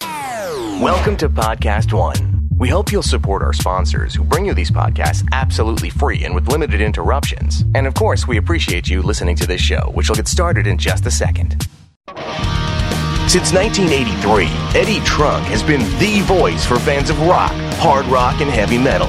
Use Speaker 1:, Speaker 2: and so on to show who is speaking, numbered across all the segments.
Speaker 1: Welcome to Podcast One. We hope you'll support our sponsors who bring you these podcasts absolutely free and with limited interruptions. And of course, we appreciate you listening to this show, which will get started in just a second. Since 1983, Eddie Trunk has been the voice for fans of rock, hard rock, and heavy metal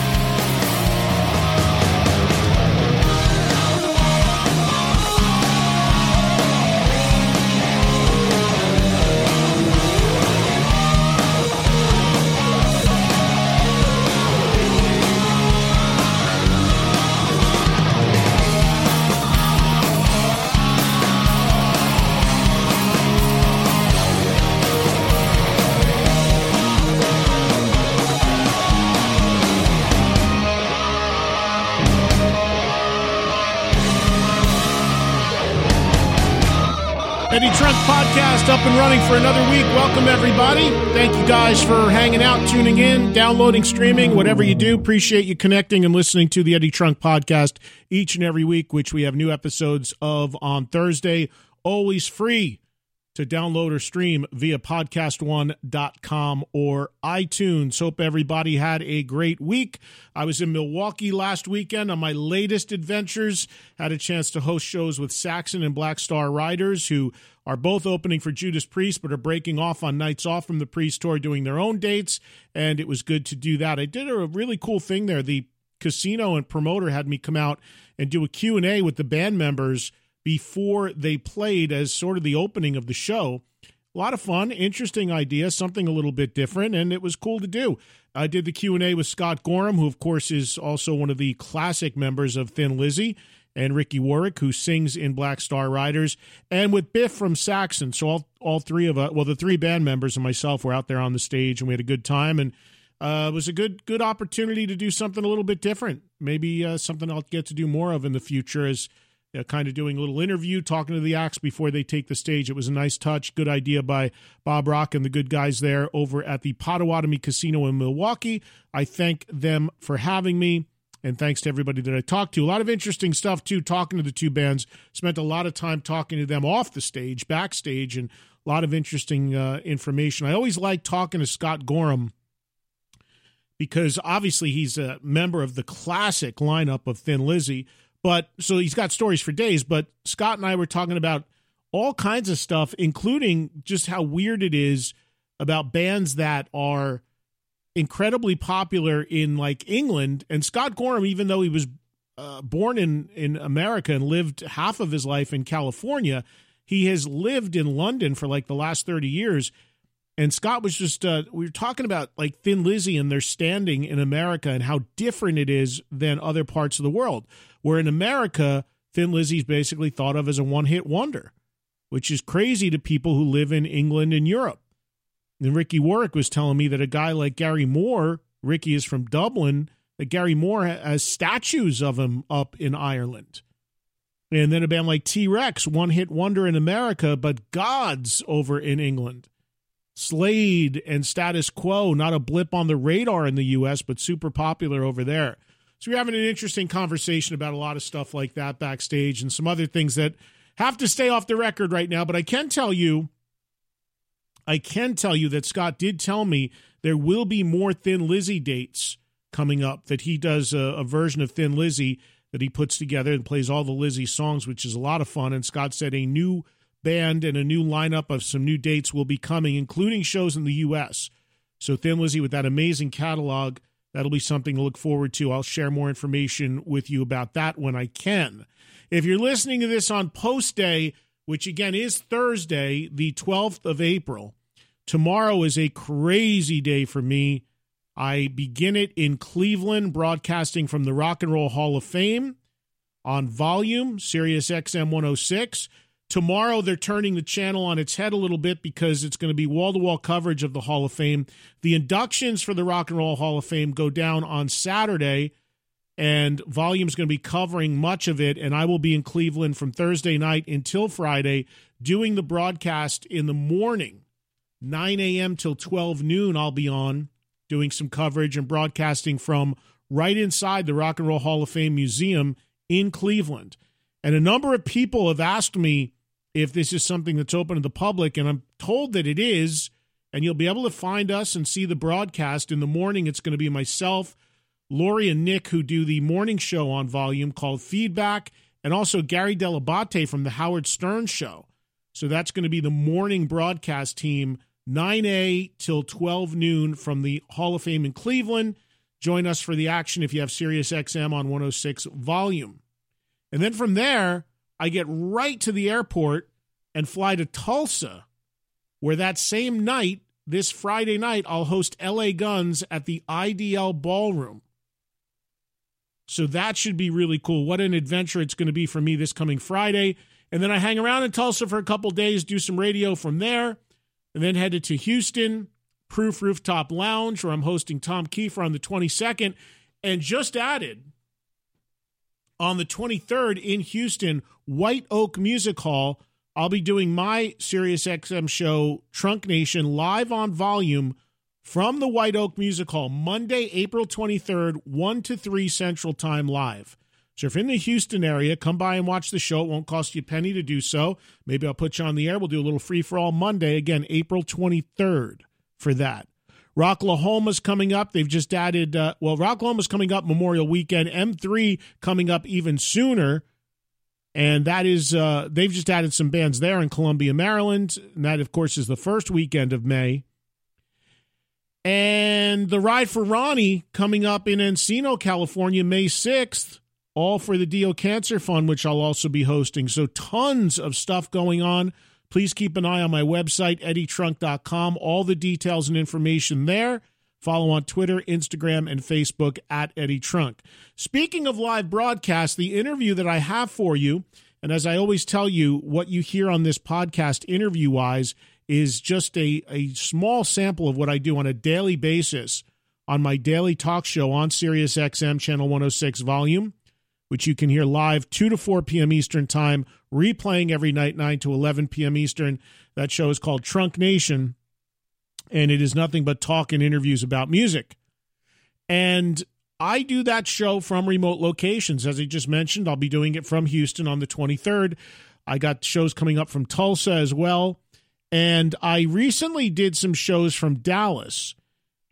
Speaker 2: Podcast up and running for another week. Welcome, everybody. Thank you guys for hanging out, tuning in, downloading, streaming, whatever you do. Appreciate you connecting and listening to the Eddie Trunk podcast each and every week, which we have new episodes of on Thursday. Always free to download or stream via podcastone.com or iTunes. Hope everybody had a great week. I was in Milwaukee last weekend on my latest adventures. Had a chance to host shows with Saxon and Black Star Riders, who are both opening for Judas Priest, but are breaking off on nights off from the Priest tour, doing their own dates. And it was good to do that. I did a really cool thing there. The casino and promoter had me come out and do a Q&A with the band members before they played as sort of the opening of the show. A lot of fun, interesting idea, something a little bit different, and it was cool to do. I did the Q&A with Scott Gorham, who of course is also one of the classic members of Thin Lizzy, and Ricky Warwick, who sings in Black Star Riders, and with Biff from Saxon. So all all three of us, well, the three band members and myself were out there on the stage, and we had a good time, and uh, it was a good good opportunity to do something a little bit different. Maybe uh, something I'll get to do more of in the future as uh, kind of doing a little interview, talking to the acts before they take the stage. It was a nice touch, good idea by Bob Rock and the good guys there over at the Potawatomi Casino in Milwaukee. I thank them for having me. And thanks to everybody that I talked to. A lot of interesting stuff, too, talking to the two bands. Spent a lot of time talking to them off the stage, backstage, and a lot of interesting uh, information. I always like talking to Scott Gorham because obviously he's a member of the classic lineup of Thin Lizzy. But so he's got stories for days. But Scott and I were talking about all kinds of stuff, including just how weird it is about bands that are incredibly popular in like England. And Scott Gorham, even though he was uh, born in in America and lived half of his life in California, he has lived in London for like the last thirty years. And Scott was just uh, we were talking about like Thin Lizzy and their standing in America and how different it is than other parts of the world. Where in America, Thin Lizzy's basically thought of as a one-hit wonder, which is crazy to people who live in England and Europe. And Ricky Warwick was telling me that a guy like Gary Moore, Ricky is from Dublin, that Gary Moore has statues of him up in Ireland. And then a band like T Rex, one hit wonder in America, but gods over in England. Slade and Status Quo, not a blip on the radar in the U.S., but super popular over there. So we're having an interesting conversation about a lot of stuff like that backstage and some other things that have to stay off the record right now. But I can tell you I can tell you that Scott did tell me there will be more Thin Lizzy dates coming up, that he does a, a, version of Thin Lizzy that he puts together and plays all the Lizzy songs, which is a lot of fun. And Scott said a new band and a new lineup of some new dates will be coming, including shows in the U.S. So Thin Lizzy with that amazing catalog, that'll be something to look forward to. I'll share more information with you about that when I can. If you're listening to this on post day, which again is Thursday, the 12th of April. Tomorrow is a crazy day for me. I begin it in Cleveland, broadcasting from the Rock and Roll Hall of Fame on volume, Sirius XM 106. Tomorrow, they're turning the channel on its head a little bit because it's going to be wall to wall coverage of the Hall of Fame. The inductions for the Rock and Roll Hall of Fame go down on Saturday, and Volume's going to be covering much of it. And I will be in Cleveland from Thursday night until Friday doing the broadcast in the morning, 9 a.m. till 12 noon. I'll be on doing some coverage and broadcasting from right inside the Rock and Roll Hall of Fame Museum in Cleveland. And a number of people have asked me if this is something that's open to the public, and I'm told that it is. And you'll be able to find us and see the broadcast in the morning. It's going to be myself, Lori, and Nick who do the morning show on volume called Feedback, and also Gary Dell'Abate from the Howard Stern Show. So that's going to be the morning broadcast team, 9A till 12 noon from the Hall of Fame in Cleveland. Join us for the action if you have Sirius XM on 106 volume. And then from there, I get right to the airport and fly to Tulsa, where that same night, this Friday night, I'll host LA Guns at the IDL Ballroom. So that should be really cool. What an adventure it's going to be for me this coming Friday. And then I hang around in Tulsa for a couple days, do some radio from there, and then headed to Houston, Proof Rooftop Lounge, where I'm hosting Tom Keifer on the 22nd, and just added on the 23rd in Houston, White Oak Music Hall. I'll be doing my SiriusXM show, Trunk Nation, live on volume from the White Oak Music Hall, Monday, April 23rd, 1 to 3 Central Time live. So if you're in the Houston area, come by and watch the show. It won't cost you a penny to do so. Maybe I'll put you on the air. We'll do a little free for all Monday, again, April 23rd for that. Rocklahoma's coming up. They've just added, uh, well, Rocklahoma's coming up Memorial Weekend. M3 coming up even sooner. And that is, uh, they've just added some bands there in Columbia, Maryland. And that, of course, is the first weekend of May. And the Ride for Ronnie coming up in Encino, California, May 6th, all for the Dio Cancer Fund, which I'll also be hosting. So tons of stuff going on. Please keep an eye on my website, eddietrunk.com. All the details and information there. Follow on Twitter, Instagram, and Facebook at Eddie Trunk. Speaking of live broadcast, the interview that I have for you, and as I always tell you, what you hear on this podcast interview wise is just a, a small sample of what I do on a daily basis on my daily talk show on Sirius XM Channel 106 Volume which you can hear live 2 to 4 p.m. Eastern Time, replaying every night 9 to 11 p.m. Eastern. That show is called Trunk Nation, and it is nothing but talk and interviews about music. And I do that show from remote locations. As I just mentioned, I'll be doing it from Houston on the 23rd. I got shows coming up from Tulsa as well. And I recently did some shows from Dallas.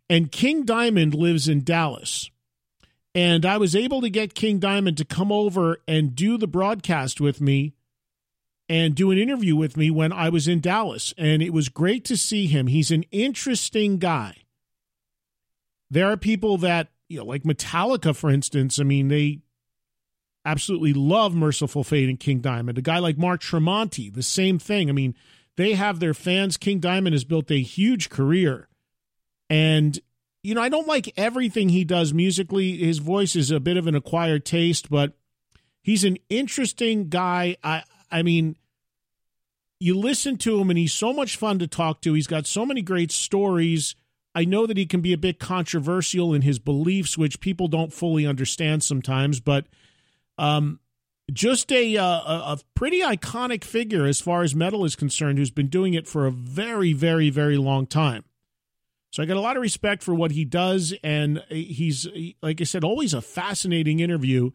Speaker 2: And King Diamond lives in Dallas. And I was able to get King Diamond to come over and do the broadcast with me and do an interview with me when I was in Dallas. And it was great to see him. He's an interesting guy. There are people that, you know, like Metallica, for instance, I mean, they absolutely love Mercyful Fate and King Diamond. A guy like Mark Tremonti, the same thing. I mean, they have their fans. King Diamond has built a huge career. And you know, I don't like everything he does musically. His voice is a bit of an acquired taste, but he's an interesting guy. I I mean, you listen to him and he's so much fun to talk to. He's got so many great stories. I know that he can be a bit controversial in his beliefs, which people don't fully understand sometimes, but um, just a, uh, a pretty iconic figure as far as metal is concerned, who's been doing it for a very, very, very long time. So I got a lot of respect for what he does, and he's like I said, always a fascinating interview.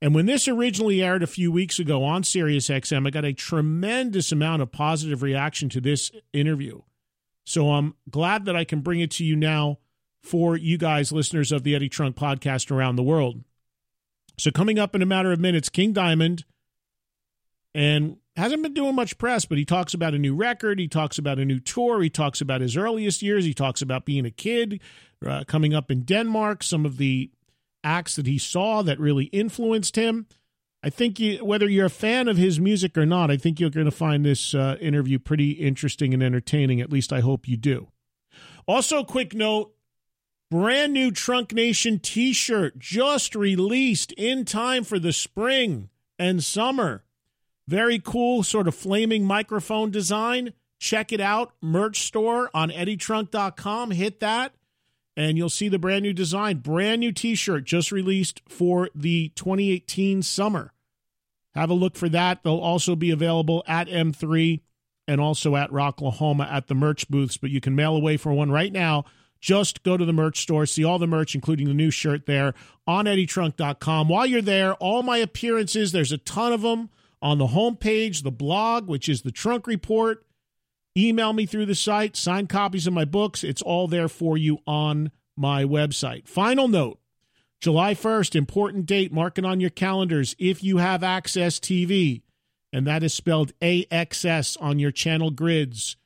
Speaker 2: And when this originally aired a few weeks ago on Sirius XM, I got a tremendous amount of positive reaction to this interview. So I'm glad that I can bring it to you now for you guys, listeners of the Eddie Trunk podcast around the world. So coming up in a matter of minutes, King Diamond, and hasn't been doing much press, but he talks about a new record. He talks about a new tour. He talks about his earliest years. He talks about being a kid, uh, coming up in Denmark, some of the acts that he saw that really influenced him. I think you, whether you're a fan of his music or not, I think you're going to find this uh, interview pretty interesting and entertaining. At least I hope you do. Also, quick note brand new Trunk Nation t shirt just released in time for the spring and summer. Very cool, sort of flaming microphone design. Check it out. Merch store on eddietrunk.com. Hit that, and you'll see the brand new design. Brand new t shirt just released for the 2018 summer. Have a look for that. They'll also be available at M3 and also at Rocklahoma at the merch booths, but you can mail away for one right now. Just go to the merch store, see all the merch, including the new shirt there on eddietrunk.com. While you're there, all my appearances, there's a ton of them on the homepage, the blog, which is the Trunk Report. Email me through the site, sign copies of my books. It's all there for you on my website. Final note July 1st, important date, mark it on your calendars if you have Access TV, and that is spelled AXS on your channel grids.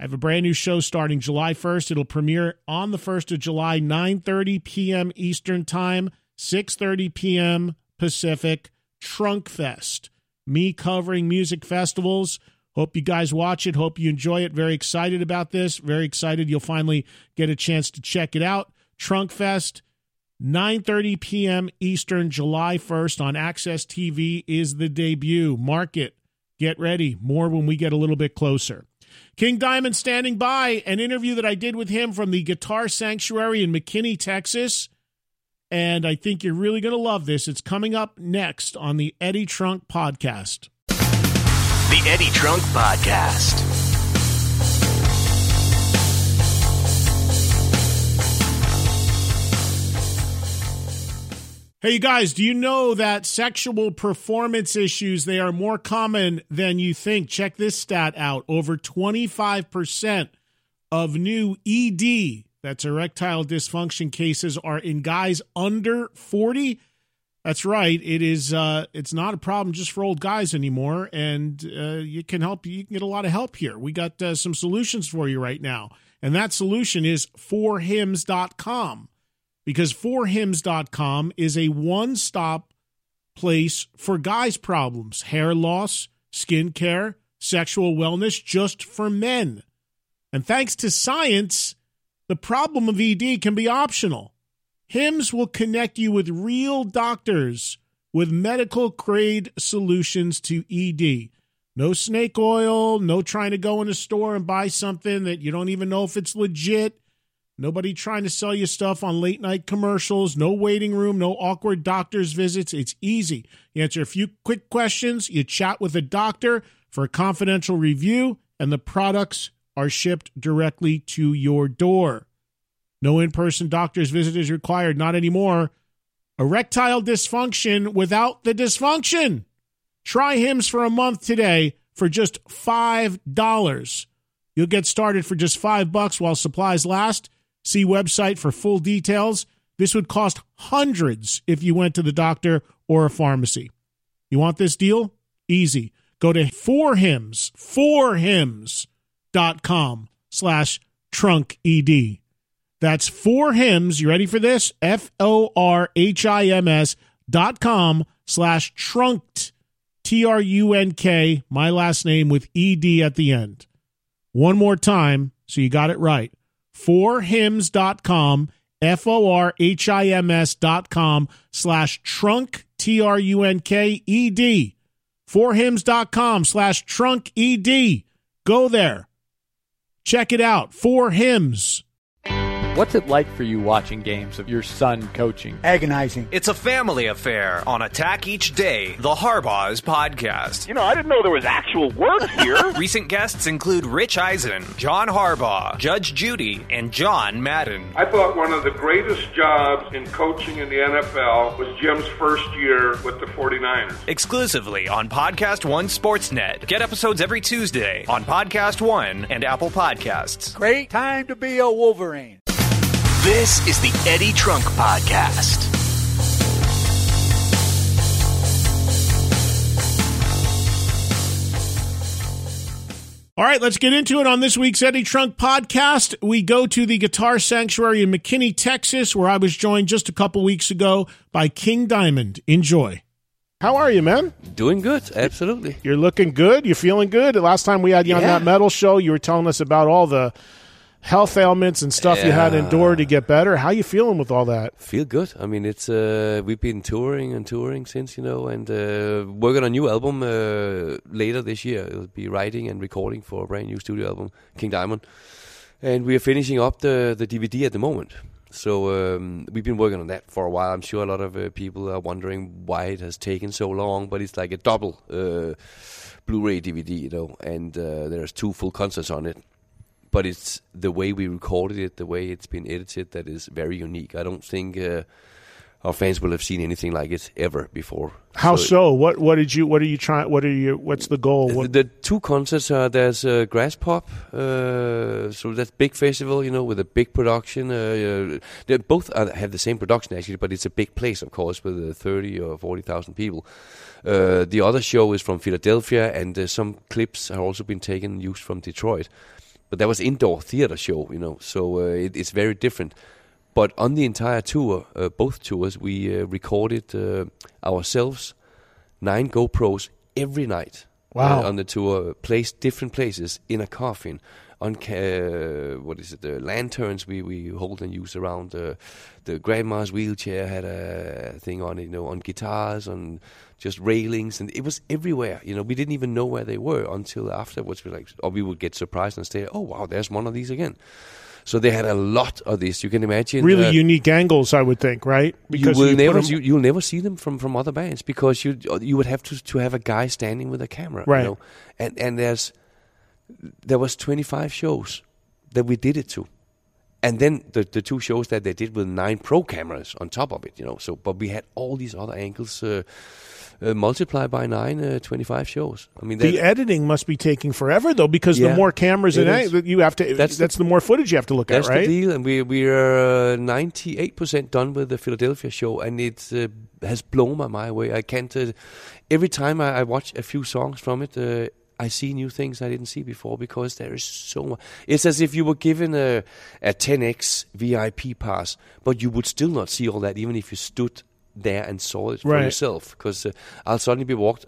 Speaker 2: I have a brand new show starting July 1st. It'll premiere on the 1st of July, 9:30 p.m. Eastern Time, 6:30 p.m. Pacific. Trunk Fest. Me covering music festivals. Hope you guys watch it. Hope you enjoy it. Very excited about this. Very excited you'll finally get a chance to check it out. Trunk Fest 9:30 p.m. Eastern, July 1st on Access TV is the debut. Mark it. Get ready. More when we get a little bit closer. King Diamond standing by. An interview that I did with him from the Guitar Sanctuary in McKinney, Texas. And I think you're really going to love this. It's coming up next on the Eddie Trunk Podcast.
Speaker 1: The Eddie Trunk Podcast.
Speaker 2: Hey you guys, do you know that sexual performance issues they are more common than you think? Check this stat out. Over 25% of new ED, that's erectile dysfunction cases are in guys under 40. That's right. It is uh it's not a problem just for old guys anymore and uh you can help you can get a lot of help here. We got uh, some solutions for you right now. And that solution is forhims.com because forhims.com is a one stop place for guys' problems, hair loss, skin care, sexual wellness, just for men. And thanks to science, the problem of ED can be optional. HIMS will connect you with real doctors with medical grade solutions to ED. No snake oil, no trying to go in a store and buy something that you don't even know if it's legit. Nobody trying to sell you stuff on late night commercials, no waiting room, no awkward doctor's visits. It's easy. You answer a few quick questions, you chat with a doctor for a confidential review, and the products are shipped directly to your door. No in person doctor's visit is required, not anymore. Erectile dysfunction without the dysfunction. Try Hims for a month today for just $5. You'll get started for just 5 bucks while supplies last. See website for full details. This would cost hundreds if you went to the doctor or a pharmacy. You want this deal? Easy. Go to 4hims, 4hims.com com slash trunk ed. That's four hymns. You ready for this? F O R H I M S dot com slash trunked T R U N K, my last name with E D at the end. One more time, so you got it right. four hymns dot com F O R H I M S dot com slash trunk T R U N K E D. com slash trunk E D. Go there. Check it out. Four hymns.
Speaker 3: What's it like for you watching games of your son coaching?
Speaker 4: Agonizing.
Speaker 5: It's a family affair on Attack Each Day, the Harbaugh's podcast.
Speaker 6: You know, I didn't know there was actual work here.
Speaker 5: Recent guests include Rich Eisen, John Harbaugh, Judge Judy, and John Madden.
Speaker 7: I thought one of the greatest jobs in coaching in the NFL was Jim's first year with the 49ers.
Speaker 5: Exclusively on Podcast One Sportsnet. Get episodes every Tuesday on Podcast One and Apple Podcasts.
Speaker 4: Great time to be a Wolverine.
Speaker 1: This is the Eddie Trunk Podcast.
Speaker 2: All right, let's get into it on this week's Eddie Trunk podcast. We go to the Guitar Sanctuary in McKinney, Texas, where I was joined just a couple weeks ago by King Diamond. Enjoy. How are you, man?
Speaker 8: Doing good, absolutely.
Speaker 2: You're looking good. You're feeling good. Last time we had you on that metal show, you were telling us about all the health ailments and stuff you had to
Speaker 8: Yeah.
Speaker 2: endure to get better. How you feeling with all that?
Speaker 8: Feel good. I mean, it's uh, we've been touring and touring since you know, and uh, working on a new album uh, later this year. It'll be writing and recording for a brand new studio album, King Diamond, and we are finishing up the the DVD at the moment. So um, we've been working on that for a while. I'm sure a lot of uh, people are wondering why it has taken so long, but it's like a double uh, Blu-ray DVD, you know, and uh, there's two full concerts on it. But it's the way we recorded it, the way it's been edited, that is very unique. I don't think uh, our fans will have seen anything like it ever before.
Speaker 2: How so? What what did you what are you trying what are you what's the goal?
Speaker 8: The,
Speaker 2: What,
Speaker 8: the two concerts are there's uh, Graspop, uh, so that's big festival, you know, with a big production. Uh, uh, they both are, have the same production actually, but it's a big place, of course, with uh, thirty or forty thousand people. Uh, the other show is from Philadelphia, and uh, some clips have also been taken used from Detroit. But that was indoor theater show, you know, so uh, it, it's very different. But on the entire tour, uh, both tours, we uh, recorded uh, ourselves nine GoPros every night.
Speaker 2: Wow.
Speaker 8: on the tour, placed different places in a coffin, on uh, what is it? The lanterns we, we hold and use around uh, the grandma's wheelchair had a thing on it. You know, on guitars, on just railings, and it was everywhere. You know, we didn't even know where they were until afterwards. We like, or we would get surprised and say, "Oh wow, there's one of these again." So they had a lot of this. You can imagine
Speaker 2: really
Speaker 8: uh,
Speaker 2: unique angles, I would think, right?
Speaker 8: you will
Speaker 2: put
Speaker 8: never
Speaker 2: 'em-
Speaker 8: you, you'll never see them from, from other bands because you you would have to to have a guy standing with a camera,
Speaker 2: Right.
Speaker 8: You know? And and there's there was 25 shows that we did it to, and then the the two shows that they did with nine pro cameras on top of it, you know. So but we had all these other angles. Uh, uh, multiply by nine, uh, 25 shows. I mean,
Speaker 2: the editing must be taking forever though, because the more cameras and you have to. That's,
Speaker 8: That's the-
Speaker 2: the more footage you have to look at, right?
Speaker 8: the deal, and we we are ninety eight percent done with the Philadelphia show, and it uh, has blown my mind away. I can't. Uh, every time I, I watch a few songs from it, uh, I see new things I didn't see before because there is so much. It's as if you were given a a 10x VIP pass, but you would still not see all that, even if you stood there and saw it for yourself. Because uh, I'll suddenly be walked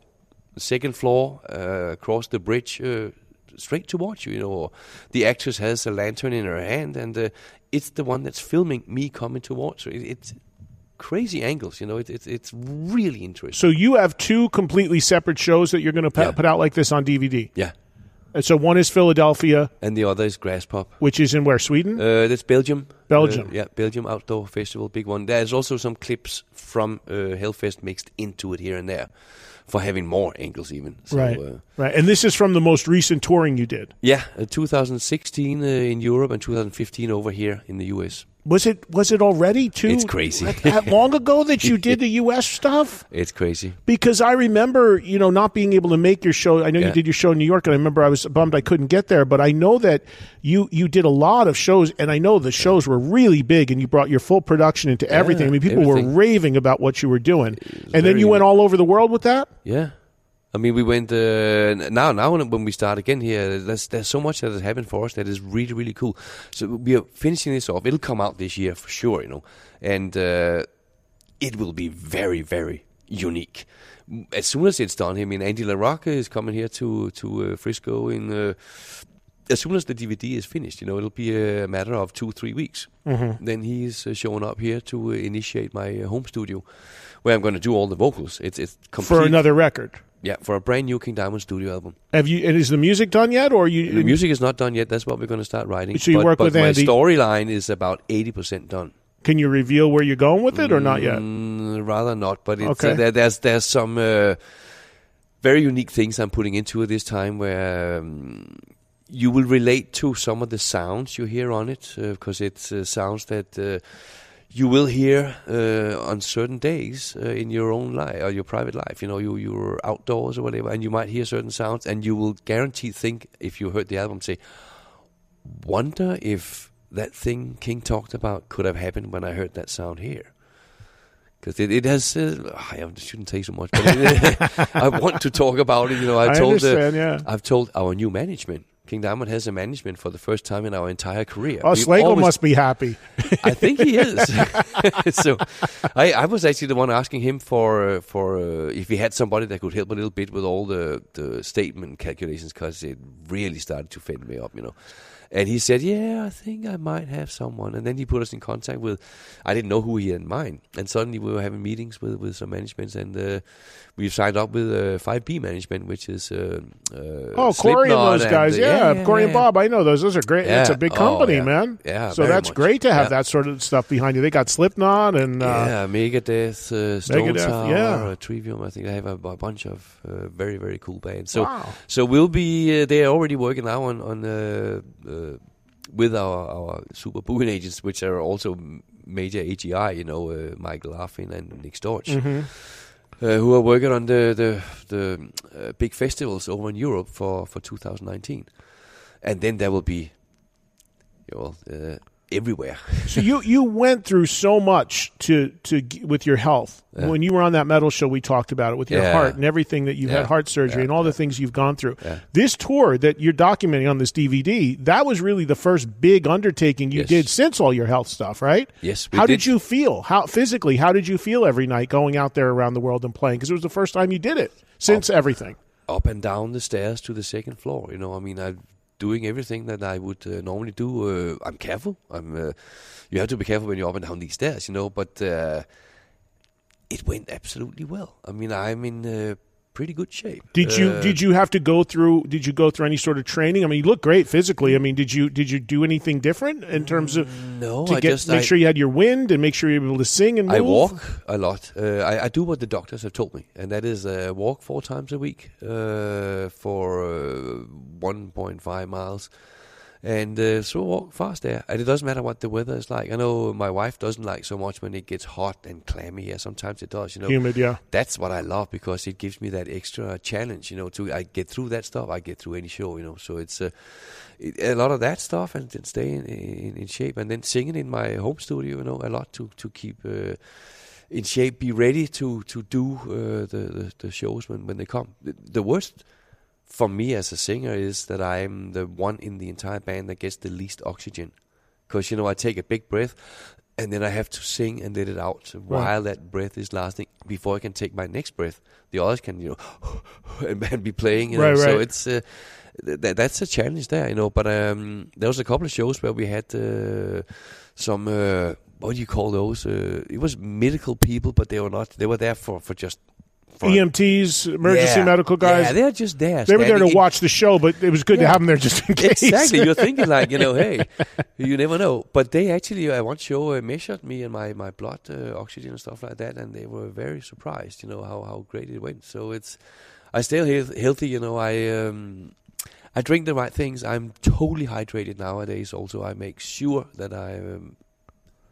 Speaker 8: second floor uh, across the bridge uh, straight towards you. You know, or the actress has a lantern in her hand, and uh, it's the one that's filming me coming towards her. It, it's crazy angles. You know, it, it, it's really interesting.
Speaker 2: So you have two completely separate shows that you're going to
Speaker 8: Yeah.
Speaker 2: put out like this on DVD.
Speaker 8: Yeah,
Speaker 2: And so one is Philadelphia,
Speaker 8: and the other is Graspop.
Speaker 2: which is in where Sweden.
Speaker 8: Uh, that's Belgium.
Speaker 2: Belgium.
Speaker 8: Uh, yeah, Belgium Outdoor Festival, big one. There's also some clips from uh, Hellfest mixed into it here and there for having more angles even. So,
Speaker 2: right,
Speaker 8: Uh,
Speaker 2: right. And this is from the most recent touring you did.
Speaker 8: yeah, uh, 2016 uh, in Europe and 2015 over here in the US.
Speaker 2: Was it was it already too?
Speaker 8: It's crazy.
Speaker 2: that- long ago that you did the U.S. stuff.
Speaker 8: It's crazy.
Speaker 2: Because I remember, you know, not being able to make your show. I know you did your show in New York, and I remember I was bummed I couldn't get there. But I know that you you did a lot of shows, and I know the shows were really big, and you brought your full production into everything. I mean, people
Speaker 8: everything.
Speaker 2: were raving about what you were doing, and then you went all over the world with that.
Speaker 8: Yeah. I mean, we went uh, now. Now, when- we start again here, there's there's so much that has happened for us that is really really cool. So we are finishing this off. It'll come out this year for sure, you know, and uh, it will be very very unique. As soon as it's done, I mean, Andy LaRocque is coming here to to uh, Frisco in. Uh, as soon as the DVD is finished, you know, it'll be a matter of two, three weeks. Mm-hmm. Then he's uh, showing up here to uh, initiate my uh, home studio, where I'm going to do all the vocals. It's it's complete,
Speaker 2: For another record,
Speaker 8: yeah, for a brand new King Diamond studio album.
Speaker 2: have you? And is the music done yet, or you?
Speaker 8: The music is not done yet. That's what we're going to start writing.
Speaker 2: So you
Speaker 8: but,
Speaker 2: work
Speaker 8: but
Speaker 2: with
Speaker 8: my
Speaker 2: Andy-
Speaker 8: storyline is about eighty percent done.
Speaker 2: Can you reveal where you're going with it, or not yet?
Speaker 8: Mm, rather not, but it's,
Speaker 2: Okay.
Speaker 8: uh, there, there's there's some uh, very unique things I'm putting into it this time where. Um, you will relate to some of the sounds you hear on it because it's uh, sounds that uh, you will hear uh, on certain days uh, in your own life or your private life. You know, you you're outdoors or whatever, and you might hear certain sounds, and you will guarantee think if you heard the album say, "Wonder if that thing King talked about could have happened when I heard that sound here." Because it, it has, uh, I shouldn't say so much, but I want to talk about it. You know, I've
Speaker 2: I
Speaker 8: told, uh,
Speaker 2: yeah.
Speaker 8: I've told our new management King Diamond has a management for the first time in our entire career.
Speaker 2: Oh,
Speaker 8: We've
Speaker 2: Slagle
Speaker 8: always-
Speaker 2: must be happy.
Speaker 8: I think he is. so, I, I was actually the one asking him for uh, for uh, if he had somebody that could help a little bit with all the the statement calculations because it really started to fend me up, you know. And he said, "Yeah, I think I might have someone." And then he put us in contact with. I didn't know who he had in mind, and suddenly we were having meetings with with some managements, and uh, we've signed up with uh, Five B Management, which is uh, uh,
Speaker 2: Oh, Corey and those guys.
Speaker 8: uh,
Speaker 2: yeah, Corey and. Bob. I know those. Those are great.
Speaker 8: Yeah.
Speaker 2: It's a big
Speaker 8: Oh,
Speaker 2: company,
Speaker 8: yeah.
Speaker 2: man.
Speaker 8: Yeah,
Speaker 2: So that's
Speaker 8: much.
Speaker 2: great to have
Speaker 8: Yeah.
Speaker 2: that sort of stuff behind you. They got Slipknot and uh,
Speaker 8: yeah, Megadeth, uh, Stone
Speaker 2: Megadeth,
Speaker 8: Sour,
Speaker 2: yeah.
Speaker 8: Trivium. I think they have a, a bunch of uh, very very cool bands. So
Speaker 2: Wow.
Speaker 8: so we'll be uh, they're already working now on on uh, uh, with our our super booking agents, which are also major AGI. You know, uh, Michael Arfin and Nick Storch.
Speaker 2: Mm-hmm.
Speaker 8: Uh, who are working on the the, the uh, big festivals over in Europe for, for 2019, and then there will be, you uh, everywhere.
Speaker 2: so you you went through so much to to with your health
Speaker 8: Yeah.
Speaker 2: when you were on that metal show. We talked about it with your
Speaker 8: Yeah.
Speaker 2: heart and everything that you've had heart surgery
Speaker 8: Yeah.
Speaker 2: and all the things you've gone through.
Speaker 8: Yeah.
Speaker 2: This tour that you're documenting on this DVD that was really the first big undertaking you
Speaker 8: Yes.
Speaker 2: did since all your health stuff, right?
Speaker 8: Yes,
Speaker 2: How did.
Speaker 8: did.
Speaker 2: you feel? How physically? How did you feel every night going out there around the world and playing? Because it was the first time you did it since everything.
Speaker 8: up and down the stairs to the second floor. You know, I mean, I'm doing everything that I would uh, normally do. Uh, I'm careful. I'm. Uh, you have to be careful when you're up and down these stairs. You know, but uh, it went absolutely well. I mean, I'm in uh, pretty good shape.
Speaker 2: Did you
Speaker 8: Uh,
Speaker 2: did you have to go through did you go through any sort of training? I mean, you look great physically. I mean, did you did you do anything different in terms of
Speaker 8: No,
Speaker 2: to
Speaker 8: I
Speaker 2: get
Speaker 8: just
Speaker 2: make
Speaker 8: I,
Speaker 2: sure you had your wind and make sure you're able to sing and move?
Speaker 8: I walk a lot. Uh, I, I do what the doctors have told me, and that is uh, walk four times a week uh, for uh, 1.5 miles. And uh, so walk fast there. And it doesn't matter what the weather is like. I know my wife doesn't like so much when it gets hot and clammy here. Sometimes it does, you know.
Speaker 2: Humid, yeah.
Speaker 8: That's what I love because it gives me that extra challenge, you know. To I get through that stuff, I get through any show, you know. So it's uh, it, a lot of that stuff and then stay in, in, in shape, and then singing in my home studio, you know, a lot to to keep uh, in shape, be ready to to do uh, the, the the shows when when they come. The, the worst for me as a singer is that I'm the one in the entire band that gets the least oxygen, because you know I take a big breath. And then I have to sing and let it out while that breath is lasting before I can take my next breath. The others can, you know, and, be playing. You know?
Speaker 2: Right,
Speaker 8: So it's uh, th- that's a challenge there, you know. But um, there was a couple of shows where we had uh, some uh, what do you call those? Uh, it was medical people, but they were not. They were there for for just for
Speaker 2: EMTs, emergency
Speaker 8: Yeah.
Speaker 2: medical guys.
Speaker 8: Yeah, they're just there.
Speaker 2: they were there to watch the show, but it was good to have them there just in case.
Speaker 8: Exactly. You're thinking like, you know, hey, you never know. But they actually, uh, one show uh, measured me and my my blood uh, oxygen and stuff like that, and they were very surprised, you know, how how great it went. So it's, I stay he- healthy, you know. I um, I drink the right things. I'm totally hydrated nowadays. Also, I make sure that I. Um,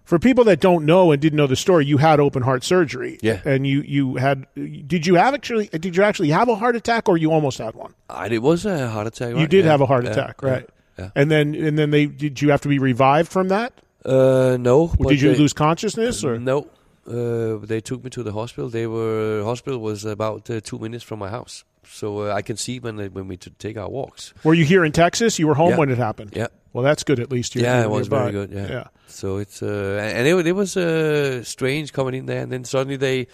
Speaker 2: For people that don't know and didn't know the story, you had open heart surgery.
Speaker 8: Yeah.
Speaker 2: And you, you had did you have actually did you actually have a heart attack or you almost had one?
Speaker 8: and it was a heart attack.
Speaker 2: You did
Speaker 8: Yeah,
Speaker 2: have a heart attack,
Speaker 8: yeah,
Speaker 2: right?
Speaker 8: Yeah.
Speaker 2: And then and then they did you have to be revived from that?
Speaker 8: Uh, no.
Speaker 2: Did you
Speaker 8: they-
Speaker 2: lose consciousness or
Speaker 8: No. Uh, they took me to the hospital. They were hospital was about uh, two minutes from my house, so uh, I can see when when we take our walks.
Speaker 2: were you here in Texas? You were home
Speaker 8: Yeah.
Speaker 2: when it happened.
Speaker 8: Yeah.
Speaker 2: Well, that's good. At least you're
Speaker 8: yeah,
Speaker 2: you're
Speaker 8: it was
Speaker 2: nearby.
Speaker 8: very good. Yeah.
Speaker 2: Yeah.
Speaker 8: So it's uh, and it, it was uh, strange coming in there, and then suddenly they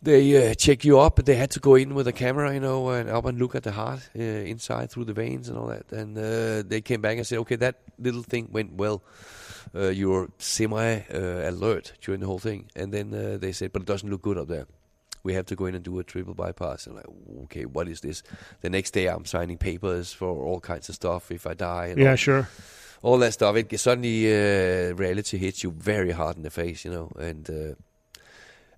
Speaker 8: they uh, check you up, and they had to go in with a camera, you know, and up and look at the heart uh, inside through the veins and all that. And uh, they came back and said, okay, that little thing went well. Uh, you were semi uh, alert during the whole thing, and then uh, they said, but it doesn't look good up there. We have to go in and do a triple bypass. And like, okay, what is this? The next day, I'm signing papers for all kinds of stuff if I die. And
Speaker 2: Yeah,
Speaker 8: all
Speaker 2: sure.
Speaker 8: all that stuff. It suddenly uh, reality hits you very hard in the face, you know. And uh,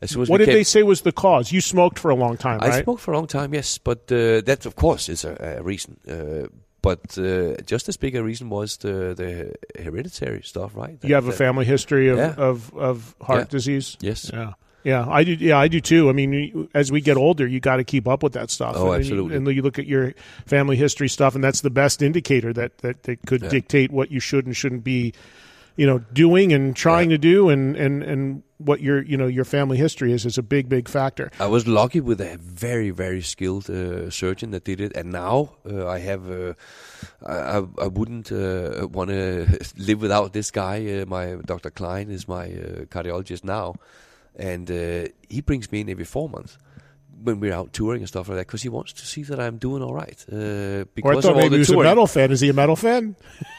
Speaker 8: as soon as
Speaker 2: What did
Speaker 8: came,
Speaker 2: they say was the cause? You smoked for a long time,
Speaker 8: I
Speaker 2: right?
Speaker 8: smoked for a long time, yes, but uh, that of course is a, a reason. Uh, but uh, just as big a reason was the the hereditary stuff, right?
Speaker 2: you have a family history of
Speaker 8: Yeah.
Speaker 2: of, of heart
Speaker 8: Yeah.
Speaker 2: disease.
Speaker 8: Yes.
Speaker 2: Yeah. Yeah, I do. Yeah, I do too. I mean, as we get older, you got to keep up with that stuff.
Speaker 8: Oh,
Speaker 2: and
Speaker 8: absolutely.
Speaker 2: You, and you look at your family history stuff, and that's the best indicator that that, that could
Speaker 8: Yeah.
Speaker 2: dictate what you should and shouldn't be, you know, doing and trying to do, and and and what your you know your family history is is a big big factor.
Speaker 8: I was lucky with a very very skilled uh, surgeon that did it, and now uh, I have. Uh, I, I, I wouldn't uh, want to live without this guy. Uh, my Dr. Klein is my uh, cardiologist now, and uh, he brings me in every four months when we're out touring and stuff like that because he wants to see that I'm doing all right. Uh,
Speaker 2: Or I
Speaker 8: because
Speaker 2: thought
Speaker 8: of all
Speaker 2: maybe
Speaker 8: the
Speaker 2: he was a
Speaker 8: touring.
Speaker 2: metal fan. Is he a metal fan?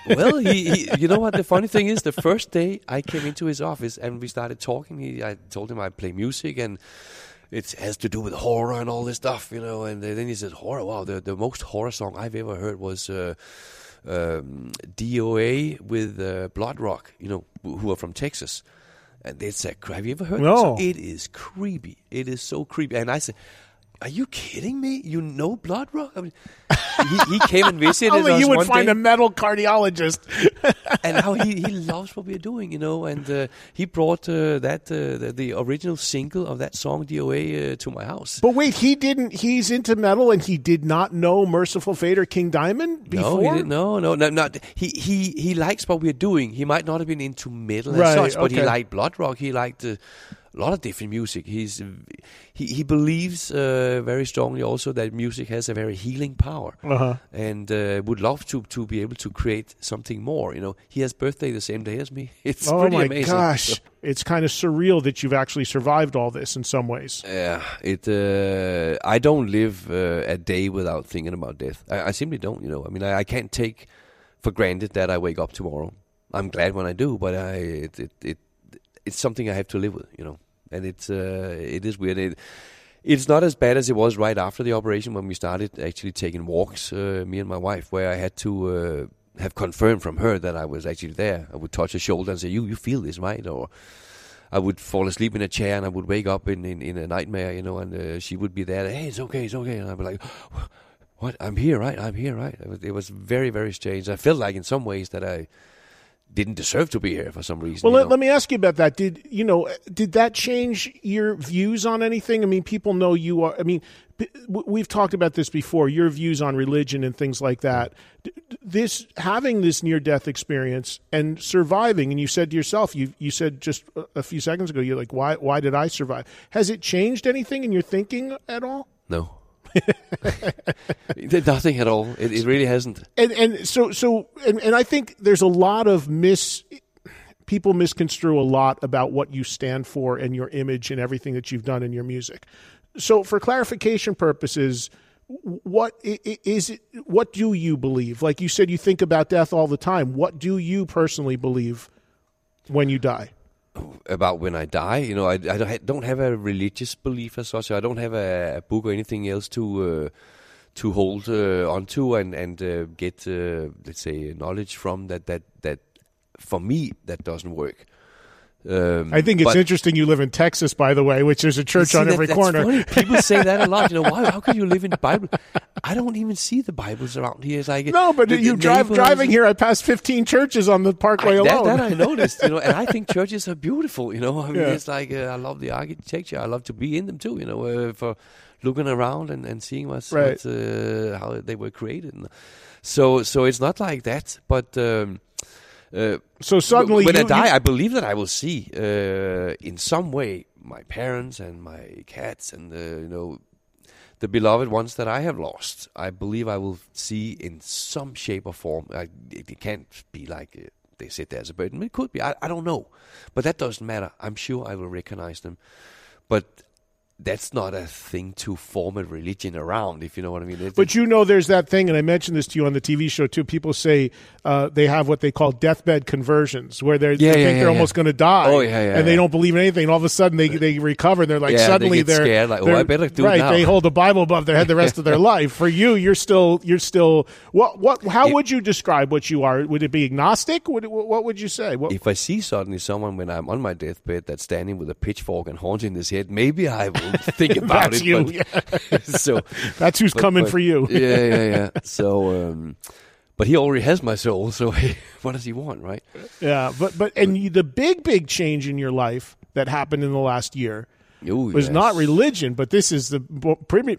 Speaker 8: well, he, he, you know what? The funny thing is, the first day I came into his office and we started talking, he, I told him I play music and it has to do with horror and all this stuff, you know. And then he said, "Horror? Wow! The the most horror song I've ever heard was uh, um, DOA with uh, Bloodrock, you know, who are from Texas." And they said, "Have you ever heard?"
Speaker 2: No.
Speaker 8: it is creepy. It is so creepy. And I said. Are you kidding me? You know Bloodrock? I mean, he, he came and visited us
Speaker 2: you would find
Speaker 8: day
Speaker 2: a metal cardiologist.
Speaker 8: and how he, he loves what we're doing, you know. And uh, he brought uh, that uh, the, the original single of that song DOA uh, to my house.
Speaker 2: But wait, he didn't. He's into metal, and he did not know Mercyful Fate or King Diamond before.
Speaker 8: No, he didn't, no, no, no, not he. He he likes what we're doing. He might not have been into metal
Speaker 2: Right,
Speaker 8: as such, but he liked Bloodrock. He liked uh, a lot of different music. He's he he believes uh, very strongly also that music has a very healing power,
Speaker 2: Uh-huh.
Speaker 8: and uh, would love to to be able to create something more. You know, he has birthday the same day as me. It's pretty amazing.
Speaker 2: oh
Speaker 8: pretty
Speaker 2: my
Speaker 8: amazing.
Speaker 2: gosh, it's kind of surreal that you've actually survived all this in some ways.
Speaker 8: Yeah, it. Uh, I don't live uh, a day without thinking about death. I, I simply don't. You know, I mean, I, I can't take for granted that I wake up tomorrow. I'm glad when I do, but I it it, it it's something I have to live with. You know, and it's uh, it is weird. It, it's not as bad as it was right after the operation when we started actually taking walks, uh, me and my wife, where I had to uh, have confirmed from her that I was actually there. I would touch her shoulder and say, "You, you feel this, right?" Or I would fall asleep in a chair and I would wake up in, in, in a nightmare, you know, and uh, she would be there. Hey, it's okay, it's okay, and I'd be like, "What? I'm here, right? I'm here, right?" It was, it was very, very strange. I felt like in some ways that I didn't deserve to be here for some reason.
Speaker 2: Well, let,
Speaker 8: know.
Speaker 2: let me ask you about that. Did you know? Did that change your views on anything? I mean, people know you are. I mean, we've talked about this before. Your views on religion and things like that. This having this near death experience and surviving, and you said to yourself, you you said just a- a few seconds ago, you're like, why why did I survive? Has it changed anything in your thinking at all?
Speaker 8: No. Nothing at all. It, it really hasn't.
Speaker 2: and and so so and, and I think there's a lot of mis people misconstrue a lot about what you stand for and your image and everything that you've done in your music. So for clarification purposes, what is it what do you believe? Like you said you think about death all the time. What do you personally believe when you die?
Speaker 8: About when I die. You know, I, I don't have a religious belief as such. I don't have a, a book or anything else to uh, to hold uh, onto and and uh, get uh, let's say knowledge from. That that that for me that doesn't work. Um,
Speaker 2: I think it's
Speaker 8: but-
Speaker 2: interesting you live in Texas, by the way, which there's a church on
Speaker 8: that-
Speaker 2: every corner.
Speaker 8: funny. People say that a lot. You know, why? How could you live in the Bible? I don't even see the Bibles around here. It's like
Speaker 2: No, but
Speaker 8: the- the
Speaker 2: you drive driving here. I passed 15 churches on the Parkway
Speaker 8: I, that,
Speaker 2: alone.
Speaker 8: that I noticed, you know, and I think churches are beautiful. You know, I mean,
Speaker 2: Yeah.
Speaker 8: it's like uh, I love the architecture. I love to be in them too. You know, uh, for looking around and, and seeing what's,
Speaker 2: Right.
Speaker 8: what, uh, how they were created. So, so it's not like that. But um, uh,
Speaker 2: So suddenly
Speaker 8: when
Speaker 2: you-
Speaker 8: I die,
Speaker 2: you-
Speaker 8: I believe that I will see uh, in some way my parents and my cats and uh, you know the beloved ones that I have lost. I believe I will see in some shape or form. I, it, it can't be like uh, they sit there as a burden. It could be. I, I don't know, but that doesn't matter. I'm sure I will recognize them. But that's not a thing to form a religion around, if you know what I mean. It-
Speaker 2: But you know, there's that thing, and I mentioned this to you on the TV show too. People say uh, they have what they call deathbed conversions, where they're,
Speaker 8: Yeah,
Speaker 2: they
Speaker 8: yeah,
Speaker 2: think
Speaker 8: yeah,
Speaker 2: they're almost going to die,
Speaker 8: Oh, yeah, yeah,
Speaker 2: and they don't believe in anything. And all of a sudden, they they recover. And they're like
Speaker 8: they
Speaker 2: suddenly
Speaker 8: get
Speaker 2: are
Speaker 8: scared, like, oh, I better do
Speaker 2: right.
Speaker 8: now.
Speaker 2: They hold the Bible above their head the rest of their life. For you, you're still you're still what what? How would you describe what you are? Would it be agnostic? Would it, what would you say? What,
Speaker 8: if I see suddenly someone when I'm on my deathbed that's standing with a pitchfork and haunting his head, maybe I think about
Speaker 2: That's
Speaker 8: it.
Speaker 2: you,
Speaker 8: but- so
Speaker 2: That's who's coming for you.
Speaker 8: yeah, yeah, yeah. So, um, but he already has my soul. So, what does he want, right?
Speaker 2: Yeah, but but and you, the big big change in your life that happened in the last year
Speaker 8: Ooh,
Speaker 2: was
Speaker 8: yes.
Speaker 2: not religion, but this is the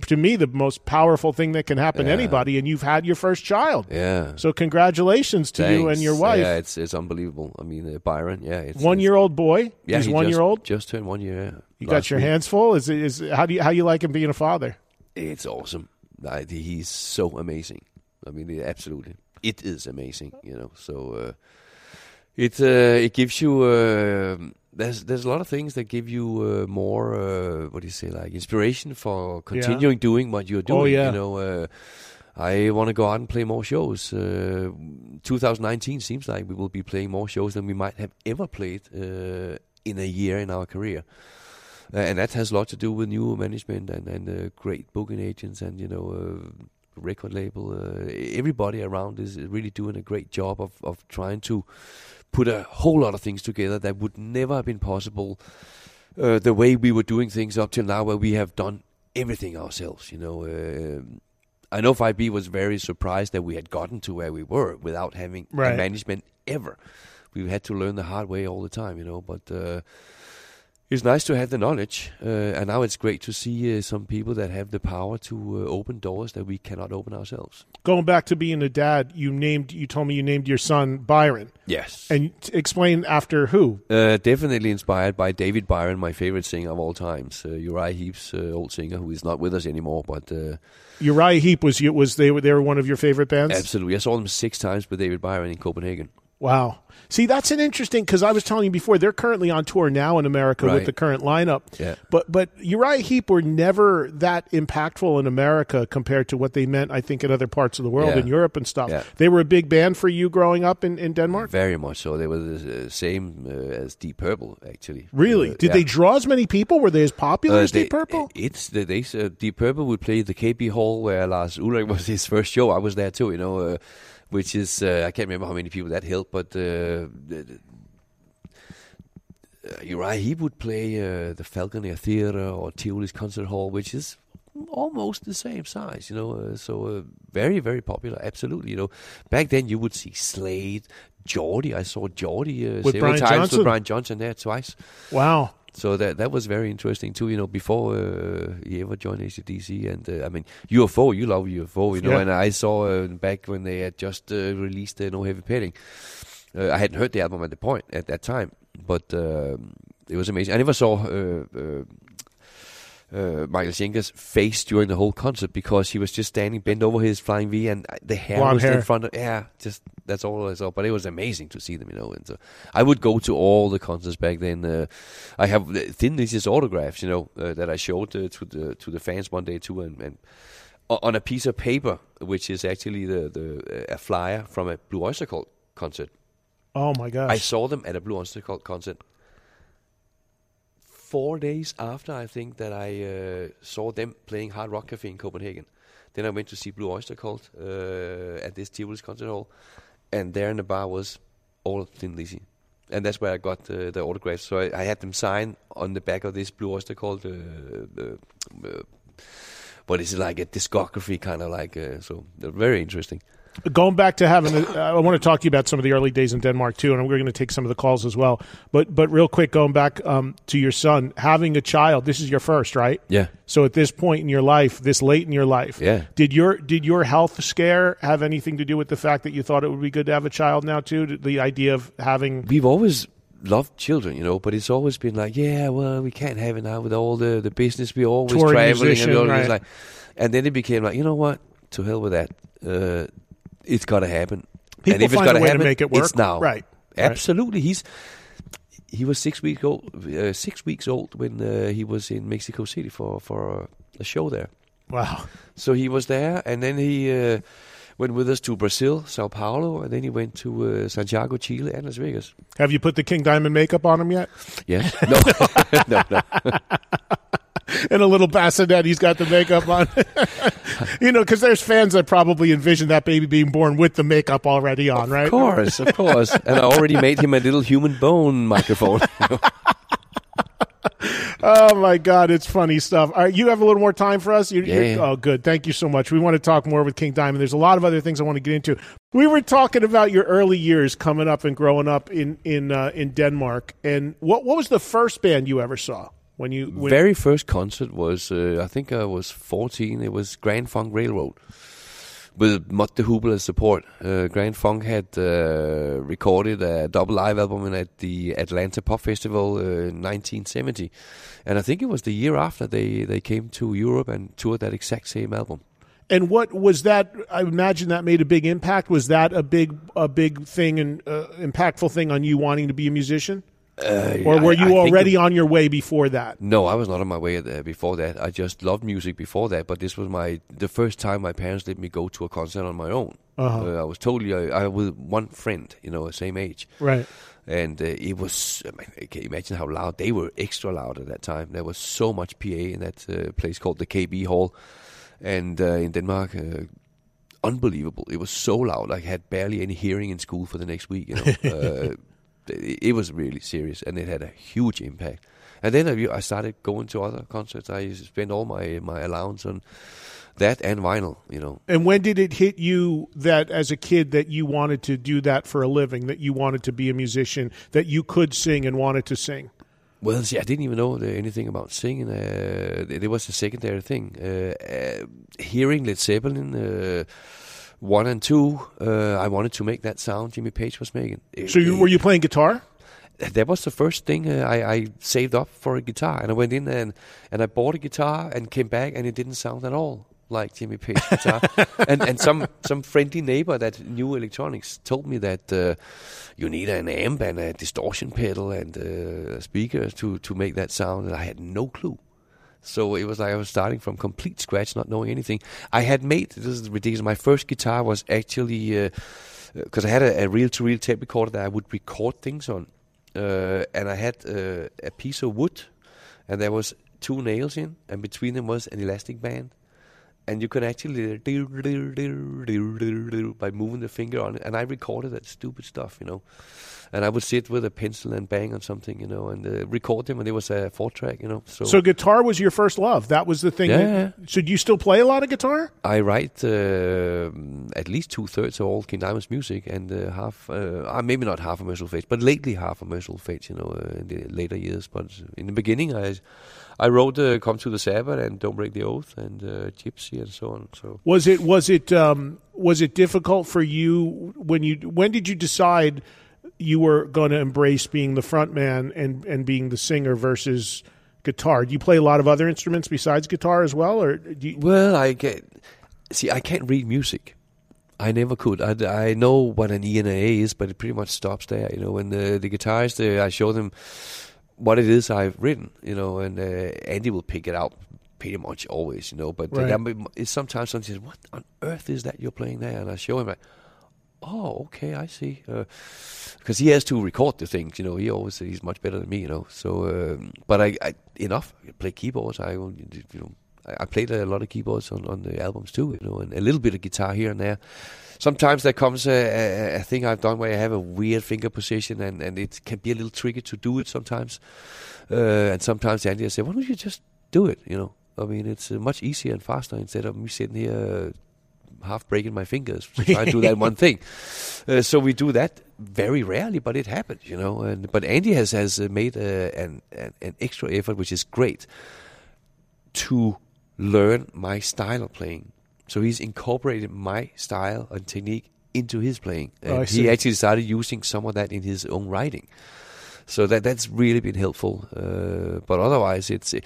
Speaker 2: to me the most powerful thing that can happen to anybody. And you've had your first child,
Speaker 8: Yeah.
Speaker 2: so congratulations to you and your wife.
Speaker 8: Yeah, it's it's unbelievable. I mean, uh, Byron. Yeah, it's
Speaker 2: one
Speaker 8: it's-
Speaker 2: year old boy.
Speaker 8: Yeah,
Speaker 2: he's
Speaker 8: he
Speaker 2: one
Speaker 8: just-
Speaker 2: year old.
Speaker 8: Just turned one year. Yeah.
Speaker 2: You got your
Speaker 8: week.
Speaker 2: hands full. Is is how do you how you like him being a father?
Speaker 8: It's awesome. I, he's so amazing. I mean, absolutely. it is amazing, you know. So uh, it uh, it gives you uh, there's there's a lot of things that give you uh, more uh, what do you say like inspiration for continuing doing what you're doing.
Speaker 2: Oh, yeah.
Speaker 8: You know, uh, I want to go out and play more shows. Uh, 2019 seems like we will be playing more shows than we might have ever played uh, in a year in our career. Uh, and that has a lot to do with new management and, and uh, great booking agents and you know uh, record label. Uh, everybody around is really doing a great job of, of trying to put a whole lot of things together that would never have been possible uh, the way we were doing things up till now, where we have done everything ourselves. You know, um I know 5B was very surprised that we had gotten to where we were without having
Speaker 2: Right.
Speaker 8: a management ever. We had to learn the hard way all the time, you know. But uh, it's nice to have the knowledge, uh, and now it's great to see uh, some people that have the power to uh, open doors that we cannot open ourselves.
Speaker 2: Going back to being a dad, you named you told me you named your son Byron,
Speaker 8: Yes,
Speaker 2: and t- explain after who?
Speaker 8: Uh, definitely inspired by David Byron, my favorite singer of all times, uh, Uriah Heep's uh, old singer, who is not with us anymore. But uh,
Speaker 2: Uriah Heep was was they were they were one of your favorite bands.
Speaker 8: absolutely, I saw them six times with David Byron in Copenhagen.
Speaker 2: Wow. See, that's an interesting because I was telling you before they're currently on tour now in America with the current lineup.
Speaker 8: Yeah.
Speaker 2: But but Uriah Heep were never that impactful in America compared to what they meant, I think, in other parts of the world,
Speaker 8: Yeah.
Speaker 2: in Europe and stuff.
Speaker 8: Yeah.
Speaker 2: They were a big band for you growing up in, in Denmark.
Speaker 8: Very much so. They were the uh, same uh, as Deep Purple, actually.
Speaker 2: Really?
Speaker 8: Uh,
Speaker 2: Did
Speaker 8: yeah.
Speaker 2: they draw as many people? Were they as popular
Speaker 8: Uh,
Speaker 2: as Deep Purple?
Speaker 8: It's the they uh, Deep Purple would play the KB Hall where Lars Ulrich was his first show. I was there too, you know, uh, which is uh, I can't remember how many people that held, but uh, uh, Uriah Heep would play uh, the Falkoner Theatre or Tivoli's Concert Hall, which is almost the same size, you know. Uh, so uh, very very popular, absolutely. You know, back then you would see Slade, Geordie. I saw Geordie uh, several
Speaker 2: Brian
Speaker 8: times
Speaker 2: Johnson?
Speaker 8: with Brian Johnson there twice.
Speaker 2: Wow.
Speaker 8: So that that was very interesting too. You know, before uh, he ever joined ACDC, and uh, I mean UFO, you love UFO, you know.
Speaker 2: Yeah.
Speaker 8: And I saw uh, back when they had just uh, released uh, No Heavy Petting. Uh, I hadn't heard the album at the point at that time, but um it was amazing. I never saw uh, uh, uh, Michael Schenker's face during the whole concert because he was just standing bent over his flying V, and uh, the hair
Speaker 2: Blonde
Speaker 8: was
Speaker 2: hair.
Speaker 8: in front of. Yeah, just that's all I saw. But it was amazing to see them, you know. And so I would go to all the concerts back then. Uh, I have the Thin Lizzy's autographs, you know, uh, that I showed uh, to the to the fans one day too, and, and on a piece of paper, which is actually the the uh, a flyer from a Blue Oyster Cult concert.
Speaker 2: Oh my gosh.
Speaker 8: I saw them at a Blue Oyster Cult concert. Four days after, I think that I uh, saw them playing Hard Rock Cafe in Copenhagen. Then I went to see Blue Oyster Cult uh, at this Tivoli's concert hall, and there in the bar was all Thin Lizzy. And that's where I got uh, the autographs. So I, I had them sign on the back of this Blue Oyster Cult. Uh, uh, what is it like a discography kind of like? Uh, so very interesting.
Speaker 2: Going back to having, a, I want to talk to you about some of the early days in Denmark too, and we're going to take some of the calls as well. But but real quick, going back um, to your son having a child. This is your first, right?
Speaker 8: Yeah.
Speaker 2: So at this point in your life, this late in your life,
Speaker 8: Yeah.
Speaker 2: Did your did your health scare have anything to do with the fact that you thought it would be good to have a child now too? The idea of having
Speaker 8: we've always loved children, you know, but it's always been like, yeah, well, we can't have it now with all the, the business. We're always
Speaker 2: Touring
Speaker 8: traveling
Speaker 2: musician,
Speaker 8: and all
Speaker 2: right.
Speaker 8: like, and then it became like, you know what? To hell with that. Uh, it's got to happen.
Speaker 2: People
Speaker 8: and if it's
Speaker 2: find way to
Speaker 8: happen,
Speaker 2: make it work.
Speaker 8: It's now,
Speaker 2: Right.
Speaker 8: Absolutely. He's he was six weeks old. Uh, six weeks old when uh, he was in Mexico City for for a, a show there.
Speaker 2: wow,
Speaker 8: So he was there, and then he uh, went with us to Brazil, Sao Paulo, and then he went to uh, Santiago, Chile, and Las Vegas.
Speaker 2: have you put the King Diamond makeup on him yet?
Speaker 8: Yes. No. no, no.
Speaker 2: and a little bassinet. He's got the makeup on. you know, because there's fans that probably envision that baby being born with the makeup already on, right?
Speaker 8: Of course, of course. And I already made him a little human bone microphone.
Speaker 2: Oh my God, it's funny stuff. All right, you have a little more time for us. You're,
Speaker 8: Yeah,
Speaker 2: you're- Oh, good. Thank you so much. We want to talk more with King Diamond. There's a lot of other things I want to get into. We were talking about your early years coming up and growing up in in uh, in Denmark. And what what was the first band you ever saw when you when,
Speaker 8: Very first concert was, uh, I think I was 14. It was Grand Funk Railroad with Mott the Hoople as support. Uh, Grand Funk had uh, recorded a double live album at the Atlanta Pop Festival uh, in 1970. And I think it was the year after they, they came to Europe and toured that exact same album.
Speaker 2: And what was that? I imagine that made a big impact. Was that a big, a big thing and uh, impactful thing on you wanting to be a musician?
Speaker 8: Uh,
Speaker 2: or were you
Speaker 8: I think
Speaker 2: already on your way before that?
Speaker 8: No, I was not on my way uh, before that. I just loved music before that, but this was my the first time my parents let me go to a concert on my own.
Speaker 2: Uh-huh.
Speaker 8: Uh, I was totally I, I with one friend, you know, same age,
Speaker 2: Right.
Speaker 8: and uh, it was. I mean, I can imagine how loud they were. Extra loud at that time. There was so much PA in that uh, place called the KB Hall, and uh, in Denmark. Uh, Unbelievable! It was so loud. I had barely any hearing in school for the next week. You know, uh, it, was really serious, and it had a huge impact. And then I, I started going to other concerts. I spent all my my allowance on that and vinyl. You know,
Speaker 2: And when did it hit you that as a kid that you wanted to do that for a living, that you wanted to be a musician, that you could sing and wanted to sing?
Speaker 8: Well, see, I didn't even know anything about singing. Uh, it, it was a secondary thing. Uh, uh, hearing Led Zeppelin uh, one and two, uh, I wanted to make that sound Jimmy Page was making.
Speaker 2: So you, were you playing guitar?
Speaker 8: that was the first thing uh, I, I saved up for a guitar, and I went in and and I bought a guitar and came back, and it didn't sound at all like Jimmy Page guitar. and and some some friendly neighbor that knew electronics told me that uh, you need an amp and a distortion pedal and a speaker to to make that sound, and I had no clue. So it was like I was starting from complete scratch, not knowing anything. I had made this is ridiculous. My first guitar was actually because I had a, a reel-to-reel tape recorder that I would record things on, uh, and I had uh, a piece of wood, and there was two nails in, and between them was an elastic band, and you can actually by moving the finger on it, and I recorded that stupid stuff, you know. And I would sit with a pencil and bang on something, you know, and uh, record them, and it was a four track, you know. So,
Speaker 2: So guitar was your first love. That was the thing.
Speaker 8: Yeah,
Speaker 2: that- So do you still play a lot of guitar?
Speaker 8: I write uh, at least two thirds of all King Diamond's music, and uh, half, uh, uh, maybe not half of Mercyful Fates, but lately half of Mercyful Fates, you know, uh, in the later years. But in the beginning, I I wrote uh, "Come to the Sabbath" and "Don't Break the Oath" and uh, "Gypsy" and so on. So
Speaker 2: Was it was it um, was it difficult for you when you when did you decide you were going to embrace being the front man and and being the singer versus guitar? Do you play a lot of other instruments besides guitar as well, or do you,
Speaker 8: Well, I get see. I can't read music. I never could. I, I know what an E and A is, but it pretty much stops there. You know, when the the guitarist, uh, I show them what it is I've written. You know, and uh, Andy will pick it out pretty much always. You know, but uh,
Speaker 2: Right.
Speaker 8: it's sometimes something says, "What on earth is that you're playing there?" And I show him like. Oh, okay, I see. Because he has to record the things, you know. He always he's much better than me, you know. So, um, but I, I enough. I play keyboards. I, you know, I, I played a lot of keyboards on, on the albums too, you know, and a little bit of guitar here and there. Sometimes there comes a, a, a thing I've done where I have a weird finger position, and, and it can be a little tricky to do it sometimes. Uh, and sometimes Andy will say, "Why don't you just do it?" You know, I mean, it's uh, much easier and faster instead of me sitting here half breaking my fingers trying to try and do that one thing. Uh, so we do that very rarely, but it happens, you know. And but Andy has has uh, made uh, an, an an extra effort, which is great, to learn my style of playing. So he's incorporated my style and technique into his playing,
Speaker 2: Oh,
Speaker 8: and
Speaker 2: see.
Speaker 8: he actually started using some of that in his own writing. So that that's really been helpful. Uh, but otherwise, it's. Uh,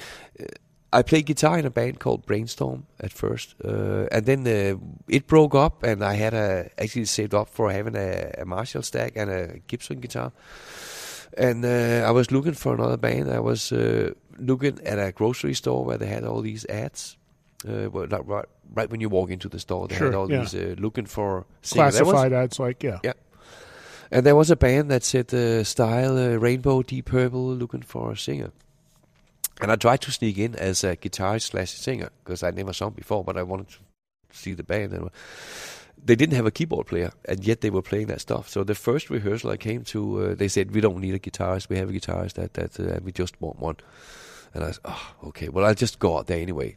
Speaker 8: I played guitar in a band called Brainstorm at first, uh, and then uh, it broke up, and I had a, actually saved up for having a, a Marshall stack and a Gibson guitar. And uh, I was looking for another band. I was uh, looking at a grocery store where they had all these ads. Uh, well, right, right when you walk into the store, they
Speaker 2: Sure,
Speaker 8: had all
Speaker 2: yeah.
Speaker 8: these uh, looking for
Speaker 2: classified ads like yeah?
Speaker 8: yeah. And there was a band that said uh, style uh, Rainbow Deep Purple looking for a singer. And I tried to sneak in as a guitarist slash singer because I never sung before, but I wanted to see the band. And they didn't have a keyboard player, and yet they were playing that stuff. So the first rehearsal I came to, uh, they said we don't need a guitarist. We have a guitarist that that uh, we just want one. And I said, oh, okay. Well, I'll just go out there anyway.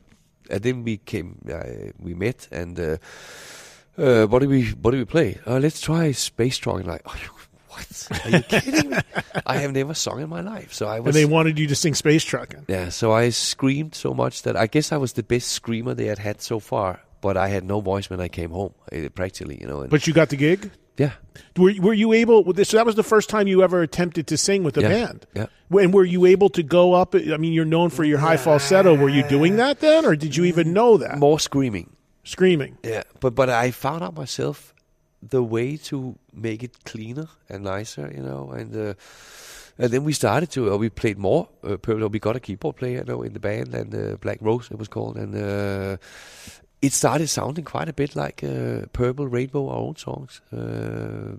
Speaker 8: And then we came, uh, we met, and uh, uh, what do we what do we play? Uh, let's try Space Truck. Like, oh, what? Are you kidding me? I have never sung in my life, so I was.
Speaker 2: And they wanted you to sing Space Truckin'.
Speaker 8: Yeah, so I screamed so much that I guess I was the best screamer they had had so far. But I had no voice when I came home, uh, practically, you know.
Speaker 2: But you got the gig.
Speaker 8: yeah,
Speaker 2: Were were you able? So that was the first time you ever attempted to sing with a
Speaker 8: Yeah,
Speaker 2: band.
Speaker 8: yeah.
Speaker 2: And were you able to go up? I mean, you're known for your high falsetto. Were you doing that then, or did you even know that?
Speaker 8: more screaming.
Speaker 2: screaming.
Speaker 8: Yeah, but but I found out myself the way to make it cleaner and nicer, you know, and uh, and then we started to, or we played more. Uh, we got a keyboard player, you know, in the band, and uh, Black Rose it was called, and uh, it started sounding quite a bit like uh, Purple Rainbow, our own songs. Uh,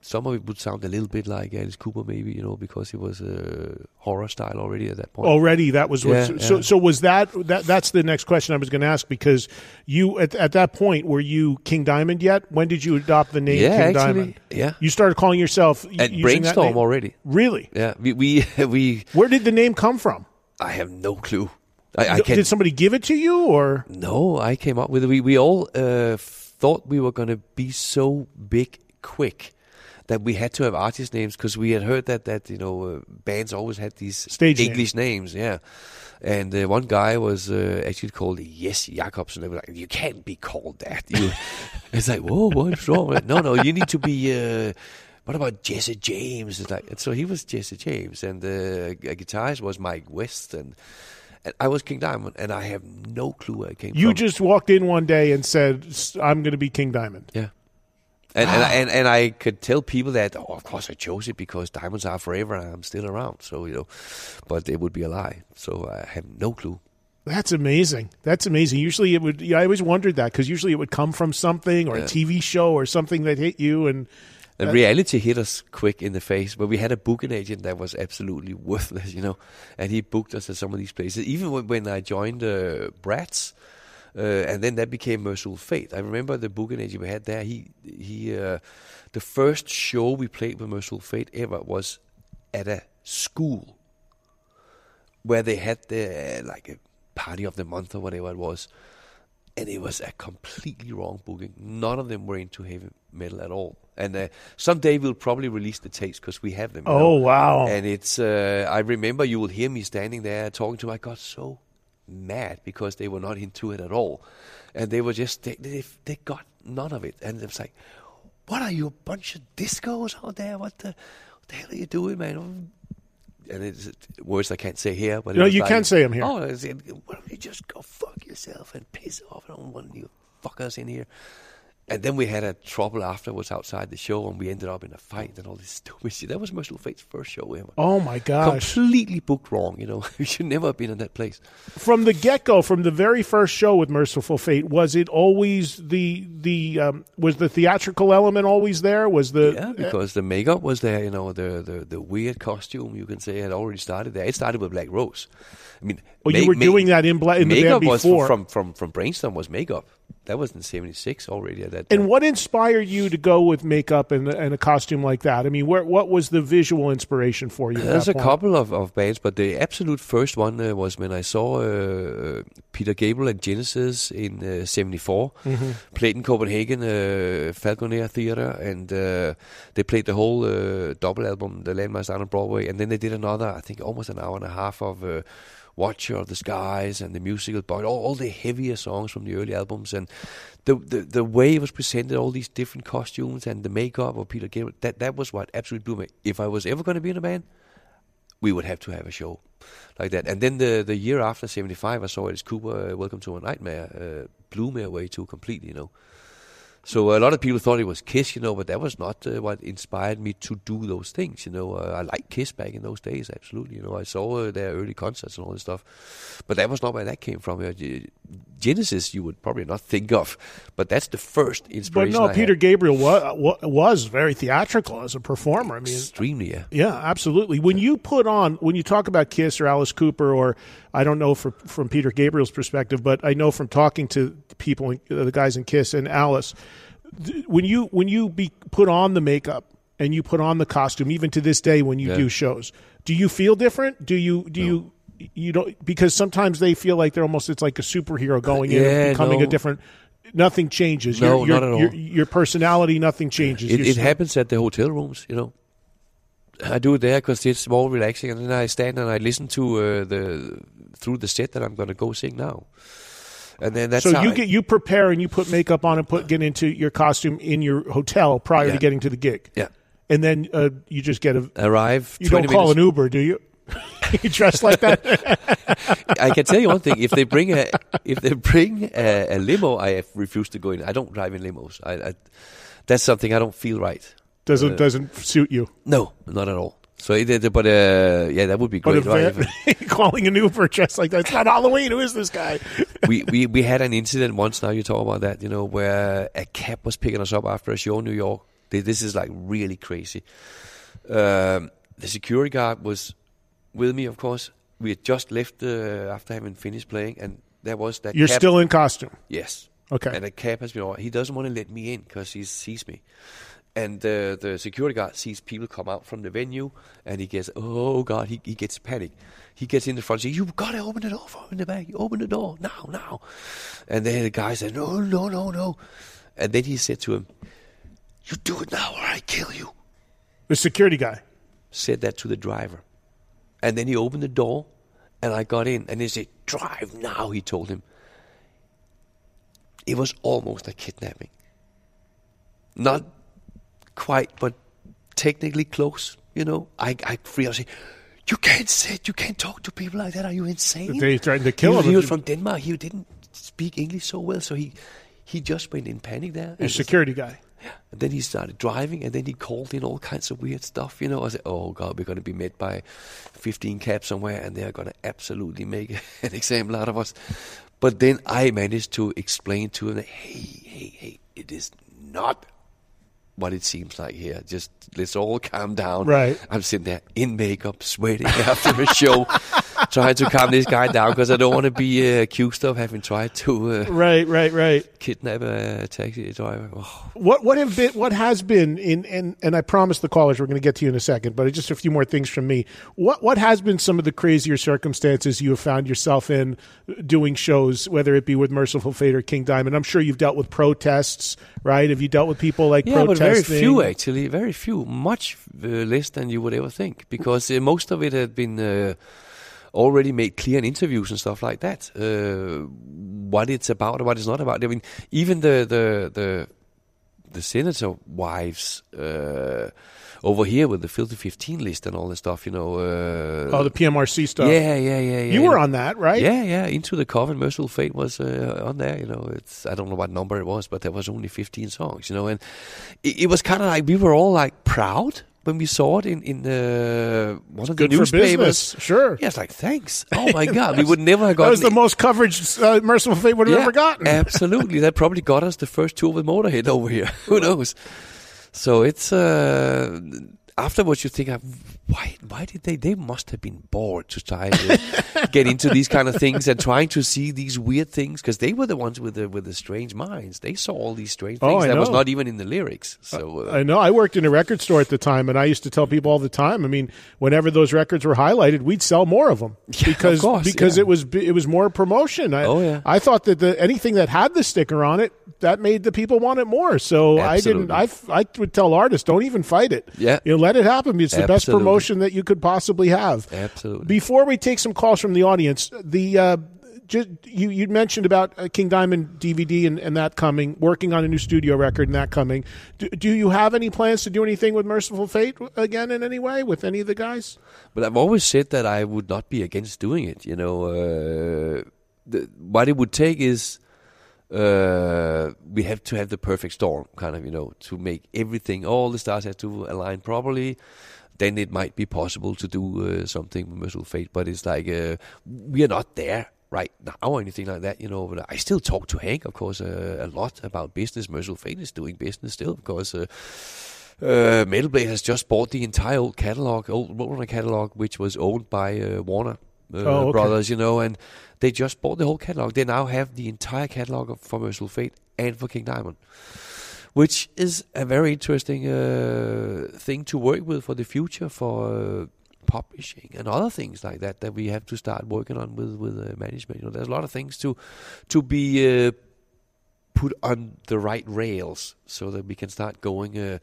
Speaker 8: some of it would sound a little bit like Alice Cooper, maybe you know, because it was uh, horror style already at that point.
Speaker 2: Already, that was what.
Speaker 8: Yeah,
Speaker 2: so,
Speaker 8: yeah.
Speaker 2: so was that that? That's the next question I was going to ask because you at at that point were you King Diamond yet? When did you adopt the name
Speaker 8: Yeah,
Speaker 2: King
Speaker 8: actually,
Speaker 2: Diamond?
Speaker 8: yeah.
Speaker 2: you started calling yourself
Speaker 8: At
Speaker 2: using that
Speaker 8: Brainstorm already.
Speaker 2: Really?
Speaker 8: Yeah, we we we.
Speaker 2: Where did the name come from?
Speaker 8: I have no clue. I, I
Speaker 2: Did somebody give it to you or?
Speaker 8: No, I came up with it. We we all uh, thought we were going to be so big quick that we had to have artist names because we had heard that that you know uh, bands always had these
Speaker 2: Stage
Speaker 8: English names. Yeah. And uh, one guy was uh, actually called Yes Jacobsen. They were like, "You can't be called that." You, it's like, "Whoa, what's wrong?" No, no, you need to be. Uh, what about Jesse James? It's like, and so he was Jesse James, and the uh, guitarist was Mike West, and I was King Diamond, and I have no clue where I came
Speaker 2: You
Speaker 8: from.
Speaker 2: just walked in one day and said, "I'm going to be King Diamond."
Speaker 8: Yeah. And, and ah. and and I could tell people that oh of course I chose it because diamonds are forever and I'm still around so you know but it would be a lie so I had no clue
Speaker 2: That's amazing. That's amazing. Usually it would. Yeah, I always wondered that because usually it would come from something or a TV show or something that hit you. And
Speaker 8: and
Speaker 2: Uh,
Speaker 8: reality hit us quick in the face but we had a booking agent that was absolutely worthless you know and he booked us at some of these places even when, when I joined uh, Brats uh, and then that became Mercyful Fate. I remember the booking agent we had there. He he, uh, the first show we played with Mercyful Fate ever was at a school where they had the like a party of the month or whatever it was, and it was a completely wrong booking. None of them were into heavy metal at all. And uh, someday we'll probably release the tapes because we have them.
Speaker 2: Oh,
Speaker 8: know.
Speaker 2: wow.
Speaker 8: And it's uh, I remember you will hear me standing there talking to. 'em. I got so mad because they were not into it at all, and they were just they they, they got none of it, and it was like, what are you a bunch of discos out there? What the, what the hell are you doing, man? And it's words I can't say here, but
Speaker 2: No, you
Speaker 8: like,
Speaker 2: can say 'em here.
Speaker 8: Oh, why don't you just go fuck yourself and piss off? I don't want you fuckers in here. And then we had a trouble afterwards outside the show, and we ended up in a fight and all this stupid shit. That was Mercyful Fate's first show ever.
Speaker 2: oh my gosh!
Speaker 8: Completely booked wrong, you know. you should never have been in that place.
Speaker 2: From the get go, from the very first show with Mercyful Fate, was it always the the um, was the theatrical element always there? Was the
Speaker 8: Yeah, because the makeup was there, you know, the, the the weird costume you can say had already started there. It started with Black Rose. I mean,
Speaker 2: Oh, you were doing that in Bla- in the band
Speaker 8: was
Speaker 2: before.
Speaker 8: from from from Brainstorm was makeup. That was in '76 already at that.
Speaker 2: And what inspired you to go with makeup and, and a costume like that? I mean, where, what was the visual inspiration for you?
Speaker 8: There's a
Speaker 2: point?
Speaker 8: couple of, of bands, but the absolute first one uh, was when I saw uh, Peter Gabriel and Genesis in uh, '74.
Speaker 2: Mhm.
Speaker 8: Played in Copenhagen, uh, Falkoner Theater, and uh, they played the whole uh, double album, The Landmaster on Broadway, and then they did another, I think, almost an hour and a half of. Uh, Of the Skies and the musical but all, all the heavier songs from the early albums and the, the the way it was presented, all these different costumes and the makeup of Peter Gabriel, that that was what absolutely blew me. If I was ever going to be in a band, we would have to have a show like that. And then the the year after '75, I saw Alice Cooper, uh, "Welcome to a Nightmare," uh, blew me away too completely. You know. So a lot of people thought it was Kiss, you know, but that was not uh, what inspired me to do those things. You know, uh, I liked Kiss back in those days, absolutely. You know, I saw uh, their early concerts and all this stuff, but that was not where that came from. Uh, Genesis, you would probably not think of, but that's the first inspiration.
Speaker 2: But no,
Speaker 8: I
Speaker 2: Peter
Speaker 8: had.
Speaker 2: Gabriel was, was very theatrical as a performer. I mean,
Speaker 8: extremely, yeah.
Speaker 2: Yeah, absolutely. When you put on, when you talk about Kiss or Alice Cooper, or I don't know for, from Peter Gabriel's perspective, but I know from talking to people, the guys in Kiss and Alice, when you when you be put on the makeup and you put on the costume, even to this day when you
Speaker 8: Yeah.
Speaker 2: do shows, do you feel different? Do you do you you don't because sometimes they feel like they're almost it's like a superhero going in and becoming a different. Nothing changes.
Speaker 8: No,
Speaker 2: your, your,
Speaker 8: not at all.
Speaker 2: Your, your personality, nothing changes.
Speaker 8: It, it happens at the hotel rooms, you know. I do it there because it's more relaxing, and then I stand and I listen to uh, the through the set that I'm going to go sing now, and then that's
Speaker 2: so you
Speaker 8: I-
Speaker 2: get you prepare and you put makeup on and put get into your costume in your hotel prior to getting to the gig.
Speaker 8: Yeah.
Speaker 2: and then uh, you just get a
Speaker 8: arrive.
Speaker 2: You don't call
Speaker 8: minutes-
Speaker 2: an Uber, do you? you dress like that.
Speaker 8: I can tell you one thing: if they bring a if they bring a, a limo, I refuse to go in. I don't drive in limos. I, I that's something I don't feel right.
Speaker 2: Doesn't
Speaker 8: Uh,
Speaker 2: doesn't suit you.
Speaker 8: No, not at all. So, it, it- but uh, yeah, that would be great.
Speaker 2: a
Speaker 8: right?
Speaker 2: calling an Uber dressed like that. It's not Halloween. Who is this guy?
Speaker 8: we, we we had an incident once. Now you talk about that, you know, where a cab was picking us up after a show in New York. This is like really crazy. Um, the security guard was with me, of course. We had just left uh, after having finished playing, and there was that.
Speaker 2: You're
Speaker 8: cab-
Speaker 2: still in costume.
Speaker 8: Yes.
Speaker 2: Okay.
Speaker 8: And the cab has been over. He doesn't want to let me in because he sees me. And uh, the security guard sees people come out from the venue, and he gets, oh God, he, he gets panic. He gets in the front, says, "You've got to open the door for him in the back. You open the door now, now." And then the guy said, "No, no, no, no." And then he said to him, "You do it now, or I kill you."
Speaker 2: The security guy.
Speaker 8: Said that to the driver, and then he opened the door, and I got in, and he said, "Drive now," he told him. It was almost a kidnapping. Not quite, but technically close. You know, I I. I say, you can't sit. You can't talk to people like that. Are you insane?
Speaker 2: They threatened to kill
Speaker 8: he,
Speaker 2: him.
Speaker 8: He was from Denmark. He didn't speak English so well, so he he just went in panic there. A
Speaker 2: security guy.
Speaker 8: and then he started driving, and then he called in all kinds of weird stuff. You know, I said, "Oh God, we're going to be met by 15 cabs somewhere, and they're going to absolutely make an example out of us." But then I managed to explain to him, that, "Hey, hey, hey, it is not what it seems like here. Just let's all calm down."
Speaker 2: Right.
Speaker 8: I'm sitting there in makeup, sweating after a show, trying to calm this guy down because I don't want to be uh, accused of having tried to uh,
Speaker 2: Right, right, right.
Speaker 8: kidnap a taxi driver. Oh.
Speaker 2: What what have been what has been in and and I promise the callers we're going to get to you in a second, but just a few more things from me. What what has been some of the crazier circumstances you have found yourself in doing shows, whether it be with Mercyful Fate or King Diamond? I'm sure you've dealt with protests, right? Have you dealt with people like
Speaker 8: Yeah, but very few actually. Very few. Much uh, less than you would ever think, because uh, most of it had been uh, already made clear in interviews and stuff like that. Uh, what it's about, and what it's not about. I mean, even the the the the senator wives. Uh, over here with the filthy 15 list and all that stuff, you know. Uh,
Speaker 2: Oh, the PMRC stuff.
Speaker 8: Yeah, yeah, yeah, yeah.
Speaker 2: You were on that, right?
Speaker 8: Yeah, yeah. Into the Coven, Mercyful Fate was uh, on there. You know, it's I don't know what number it was, but there was only 15 songs. You know, and it, it was kind of like we were all like proud when we saw it in in uh, one of the
Speaker 2: for
Speaker 8: newspapers.
Speaker 2: sure.
Speaker 8: Yeah, it's like thanks. Oh my God, we would never have
Speaker 2: That
Speaker 8: gotten
Speaker 2: was the most coverage uh, Mercyful Fate would have
Speaker 8: yeah,
Speaker 2: ever gotten.
Speaker 8: Absolutely, that probably got us the first tour with Motorhead over here. Who knows? So it's uh, afterwards you think, why? Why did they? They must have been bored to try to get into these kind of things and trying to see these weird things because they were the ones with the with the strange minds. They saw all these strange
Speaker 2: Oh,
Speaker 8: things
Speaker 2: I
Speaker 8: that was not even in the lyrics. So uh,
Speaker 2: I know. I worked in a record store at the time, and I used to tell people all the time. I mean, whenever those records were highlighted, we'd sell more of them because
Speaker 8: course,
Speaker 2: because
Speaker 8: yeah.
Speaker 2: it was it was more promotion. I,
Speaker 8: Oh, yeah.
Speaker 2: I thought that the anything that had the sticker on it that made the people want it more. So I didn't. I, I would tell artists don't even fight it.
Speaker 8: Yeah.
Speaker 2: you know, let it happen. It's the best promotion that you could possibly have.
Speaker 8: Absolutely.
Speaker 2: Before we take some calls from the audience, the. Uh, just, you you mentioned about uh, King Diamond DVD and, and that coming, working on a new studio record and that coming. Do, do you have any plans to do anything with Mercyful Fate again in any way with any of the guys?
Speaker 8: But I've always said that I would not be against doing it. You know, uh, the, what it would take is uh, we have to have the perfect storm, kind of, you know, to make everything, all the stars have to align properly. Then it might be possible to do uh, something with Mercyful Fate, but it's like uh, we are not there right now or anything like that, you know. But I still talk to Hank, of course, uh, a lot about business. Mercyful Fate is doing business still, of course. Uh, uh, Metal Blade has just bought the entire old catalog, old Roadrunner catalog, which was owned by uh, Warner uh,
Speaker 2: Oh, okay.
Speaker 8: Brothers, you know, and they just bought the whole catalog. They now have the entire catalog of for Mercyful Fate and for King Diamond, which is a very interesting uh, thing to work with for the future for uh, publishing and other things like that that we have to start working on with with uh, management. You know, there's a lot of things to to be. Uh, put on the right rails so that we can start going uh,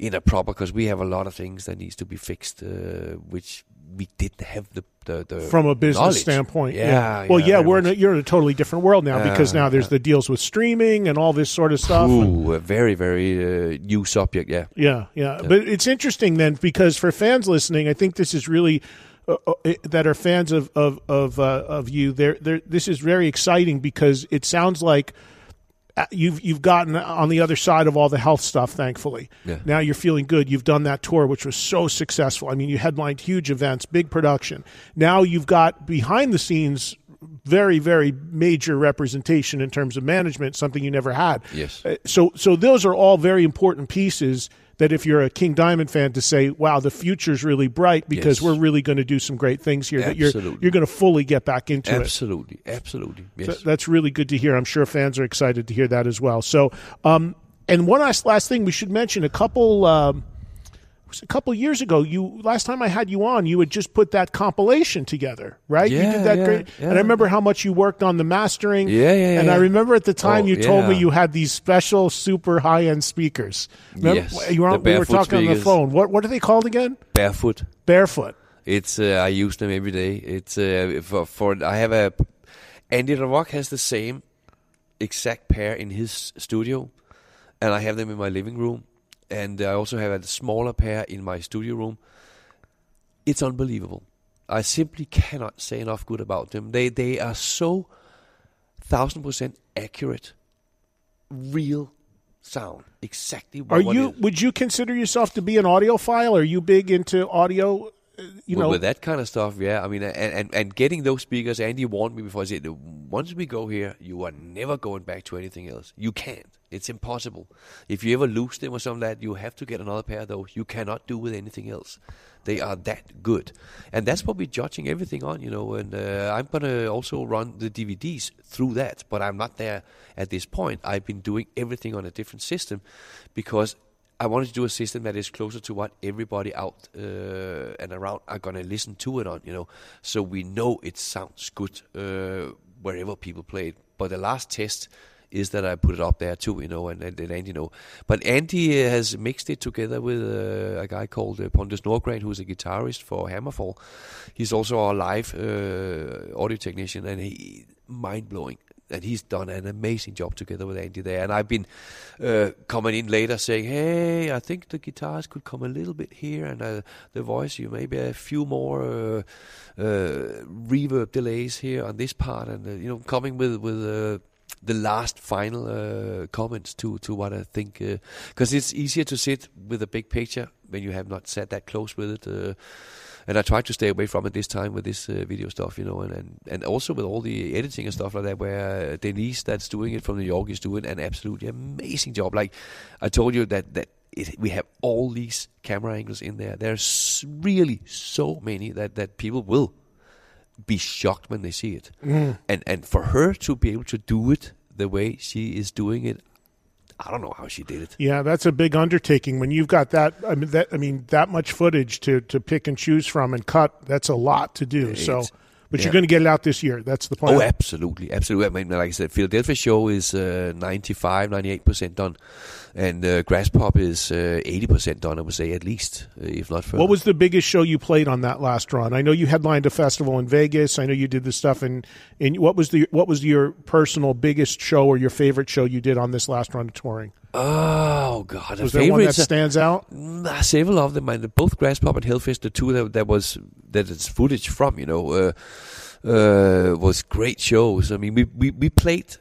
Speaker 8: in a proper because we have a lot of things that needs to be fixed uh, which we didn't have the the, the
Speaker 2: From a business
Speaker 8: knowledge.
Speaker 2: standpoint,
Speaker 8: yeah,
Speaker 2: Well, yeah,
Speaker 8: very
Speaker 2: we're in a, you're in a totally different world now because now there's
Speaker 8: yeah.
Speaker 2: the deals with streaming and all this sort of stuff.
Speaker 8: Ooh, a very very uh, new subject yeah
Speaker 2: Yeah, yeah, But it's interesting then because for fans listening, I think this is really uh, uh, that are fans of of of, uh, of you, there, this is very exciting because it sounds like uh, you've you've gotten on the other side of all the health stuff. Thankfully,
Speaker 8: yeah.
Speaker 2: now you're feeling good. You've done that tour, which was so successful. I mean, you headlined huge events, big production. Now you've got behind the scenes very very major representation in terms of management something you never had
Speaker 8: yes
Speaker 2: uh, so so those are all very important pieces that if you're a King Diamond fan to say, "Wow, the future's really bright because
Speaker 8: yes.
Speaker 2: we're really going to do some great things here."
Speaker 8: Absolutely.
Speaker 2: That you're you're going to fully get back into
Speaker 8: absolutely. it. Absolutely, absolutely. Yes,
Speaker 2: so that's really good to hear. I'm sure fans are excited to hear that as well. So, um, and one last last thing we should mention: a couple. Um, a couple years ago. You last time I had you on, you had just put that compilation together, right?
Speaker 8: Yeah,
Speaker 2: you did that
Speaker 8: yeah,
Speaker 2: great,
Speaker 8: yeah.
Speaker 2: and I remember how much you worked on the mastering.
Speaker 8: Yeah, yeah,
Speaker 2: And. I remember at the time
Speaker 8: Oh,
Speaker 2: you told me you had these special, super high end speakers. Remember,
Speaker 8: Yes,
Speaker 2: you were, we were talking on the phone. What what are they called again?
Speaker 8: barefoot.
Speaker 2: Barefoot.
Speaker 8: It's uh, I use them every day. It's uh, for for I have a Andy LaRocque has the same exact pair in his studio, and I have them in my living room, and I also have a smaller pair in my studio room. It's unbelievable. I simply cannot say enough good about them. They they are so thousand percent accurate, real sound, exactly what
Speaker 2: Are you? Would you consider yourself to be an audiophile? Are you big into audio? uh, You
Speaker 8: with,
Speaker 2: know,
Speaker 8: with that kind of stuff, yeah. I mean, and, and and getting those speakers, Andy warned me before. I said, once we go here, you are never going back to anything else. You can't. It's impossible. If you ever lose them or something like that, you have to get another pair though. You cannot do with anything else. They are that good, and that's what we're judging everything on, you know. And uh, I'm gonna also run the DVDs through that, but I'm not there at this point. I've been doing everything on a different system because I wanted to do a system that is closer to what everybody out uh, and around are gonna listen to it on, you know, so we know it sounds good uh, wherever people play it. But the last test is that I put it up there too, you know, and, and, and Andy know. But Andy uh, has mixed it together with uh, a guy called uh, Pontus Norgren, who's a guitarist for Hammerfall. He's also our live uh, audio technician, and he mind blowing. And he's done an amazing job together with Andy there. And I've been uh, coming in later saying, "Hey, I think the guitars could come a little bit here, and uh, the voice, you maybe a few more uh, reverb delays here on this part, and you know, coming with with." Uh, the last final uh, comments to to what I think because it's easier to sit with a big picture when you have not sat that close with it. Uh, and I tried to stay away from it this time with this uh, video stuff, you know, and, and and also with all the editing and stuff like that. Where uh, Denise, that's doing it from New York, is doing an absolutely amazing job. Like I told you that that it, we have all these camera angles in there. There's really so many that that people will be shocked when they see it.
Speaker 2: Mm.
Speaker 8: And and for her to be able to do it the way she is doing it, I don't know how she did it.
Speaker 2: Yeah, that's a big undertaking when you've got that. I mean, that I mean that much footage to to pick and choose from and cut. That's a lot to do.
Speaker 8: It's-
Speaker 2: so, but
Speaker 8: yeah.
Speaker 2: you're going to get it out this year. That's the plan.
Speaker 8: Oh, absolutely, absolutely. I mean, like I said, Philadelphia show is uh, 95, 98 percent done, and uh, Graspop is uh, eighty percent done. I would say at least, uh, if not further.
Speaker 2: What was the biggest show you played on that last run? I know you headlined a festival in Vegas. I know you did the stuff in. in what was the what was your personal biggest show or your favorite show you did on this last run of touring?
Speaker 8: Oh God!
Speaker 2: Was there one that
Speaker 8: are-
Speaker 2: stands out?
Speaker 8: Mm, several of them, and both Graspop and Hellfest, the two that, that was that is footage from, you know, uh, uh, was great shows. I mean, we we, we played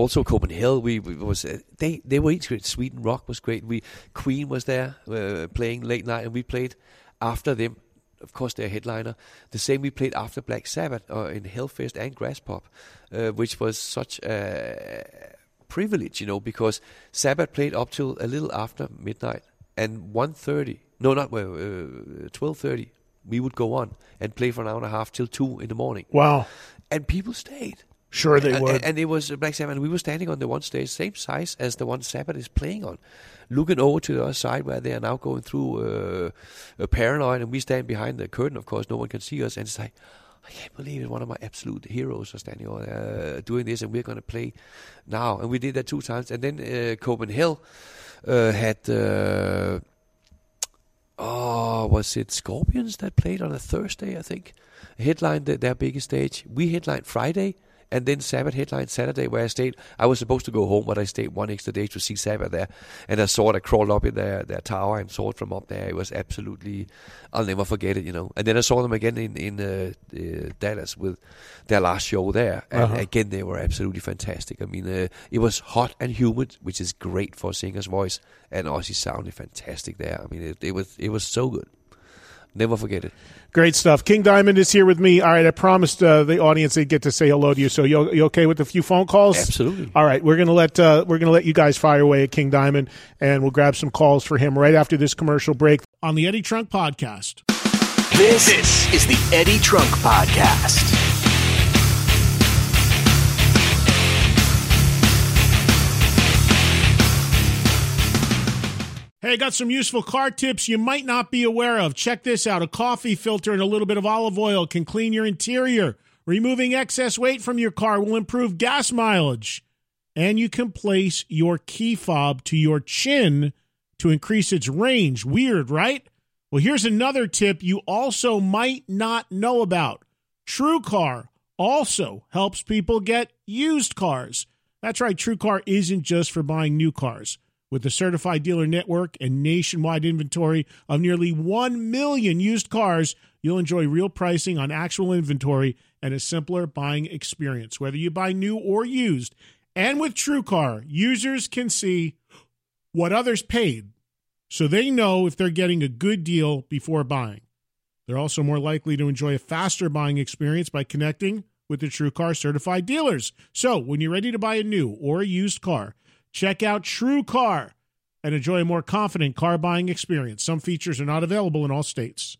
Speaker 8: also Copenhagen. We, we was uh, they they were each great. Sweden Rock was great. We Queen was there uh, playing late night, and we played after them. Of course, they're headliner. The same we played after Black Sabbath uh, in Hellfest and Graspop, uh, which was such a privilege, you know, because Sabbath played up till a little after midnight, and 1.30, no, not well, uh, twelve thirty, we would go on and play for an hour and a half till two in the morning,
Speaker 2: Wow,
Speaker 8: and people stayed.
Speaker 2: Sure they would.
Speaker 8: And, and it was Black Sabbath, and we were standing on the one stage, same size as the one Sabbath is playing on, looking over to the other side where they are now going through uh, a paranoid, and we stand behind the curtain. Of course, no one can see us, and it's like. I can't believe it. One of my absolute heroes are standing over there uh, doing this, and we're going to play now. And we did that two times. And then uh, Copenhagen uh, had, uh, oh, was it Scorpions that played on a Thursday, I think? Headlined the, their biggest stage. We headlined Friday, and then Sabbath headline Saturday where I stayed. I was supposed to go home, but I stayed one extra day to see Sabbath there, and I saw it. I crawled up in their their tower and saw it from up there. It was absolutely, I'll never forget it, you know. And then I saw them again in in uh, uh, Dallas with their last show there, and
Speaker 2: Uh-huh.
Speaker 8: again they were absolutely fantastic. I mean, uh, it was hot and humid, which is great for a singer's voice, and Ozzy sounded fantastic there. I mean, it, it was it was so good. Never forget it.
Speaker 2: Great stuff. King Diamond is here with me. All right, I promised uh, the audience they'd get to say hello to you. So you, you okay with a few phone calls?
Speaker 8: Absolutely.
Speaker 2: All right, we're gonna let uh, we're gonna let you guys fire away at King Diamond, and we'll grab some calls for him right after this commercial break on the Eddie Trunk Podcast.
Speaker 9: This, is the Eddie Trunk Podcast.
Speaker 2: Hey, I got some useful car tips you might not be aware of. Check this out. A coffee filter and a little bit of olive oil can clean your interior. Removing excess weight from your car will improve gas mileage. And you can place your key fob to your chin to increase its range. Weird, right? Well, here's another tip you also might not know about. TrueCar also helps people get used cars. That's right, TrueCar isn't just for buying new cars. With a certified dealer network and nationwide inventory of nearly 1 million used cars, you'll enjoy real pricing on actual inventory and a simpler buying experience, whether you buy new or used. And with TrueCar, users can see what others paid so they know if they're getting a good deal before buying. They're also more likely to enjoy a faster buying experience by connecting with the TrueCar certified dealers. So, when you're ready to buy a new or a used car, check out TrueCar and enjoy a more confident car buying experience. Some features are not available in all states.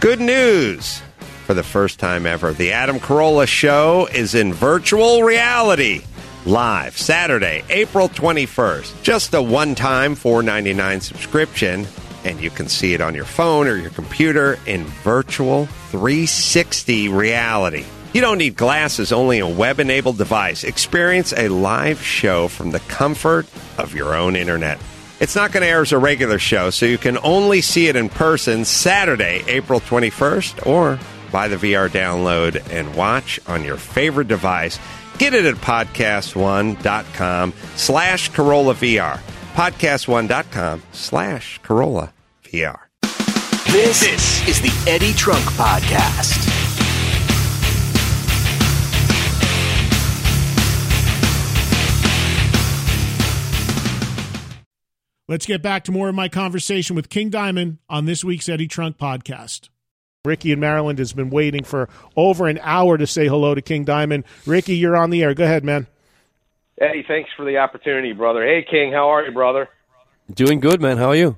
Speaker 10: Good news! For the first time ever, the Adam Carolla Show is in virtual reality. Live Saturday, April 21st. Just a one time $4.99 subscription, and you can see it on your phone or your computer in virtual 360 reality. You don't need glasses, only a web enabled device. Experience a live show from the comfort of your own internet. It's not going to air as a regular show, so you can only see it in person Saturday, April 21st, or buy the VR download and watch on your favorite device. Get it at podcastone.com slash Carolla VR. Podcastone.com slash Carolla VR.
Speaker 9: This, this is the Eddie Trunk Podcast.
Speaker 2: Let's get back to more of my conversation with King Diamond on this week's Eddie Trunk podcast. Ricky in Maryland has been waiting for over an hour to say hello to King Diamond. Ricky, you're on the air. Go ahead, man.
Speaker 6: Eddie, thanks for the opportunity, brother. Hey, King, how are you, brother?
Speaker 8: Doing good, man. How are you?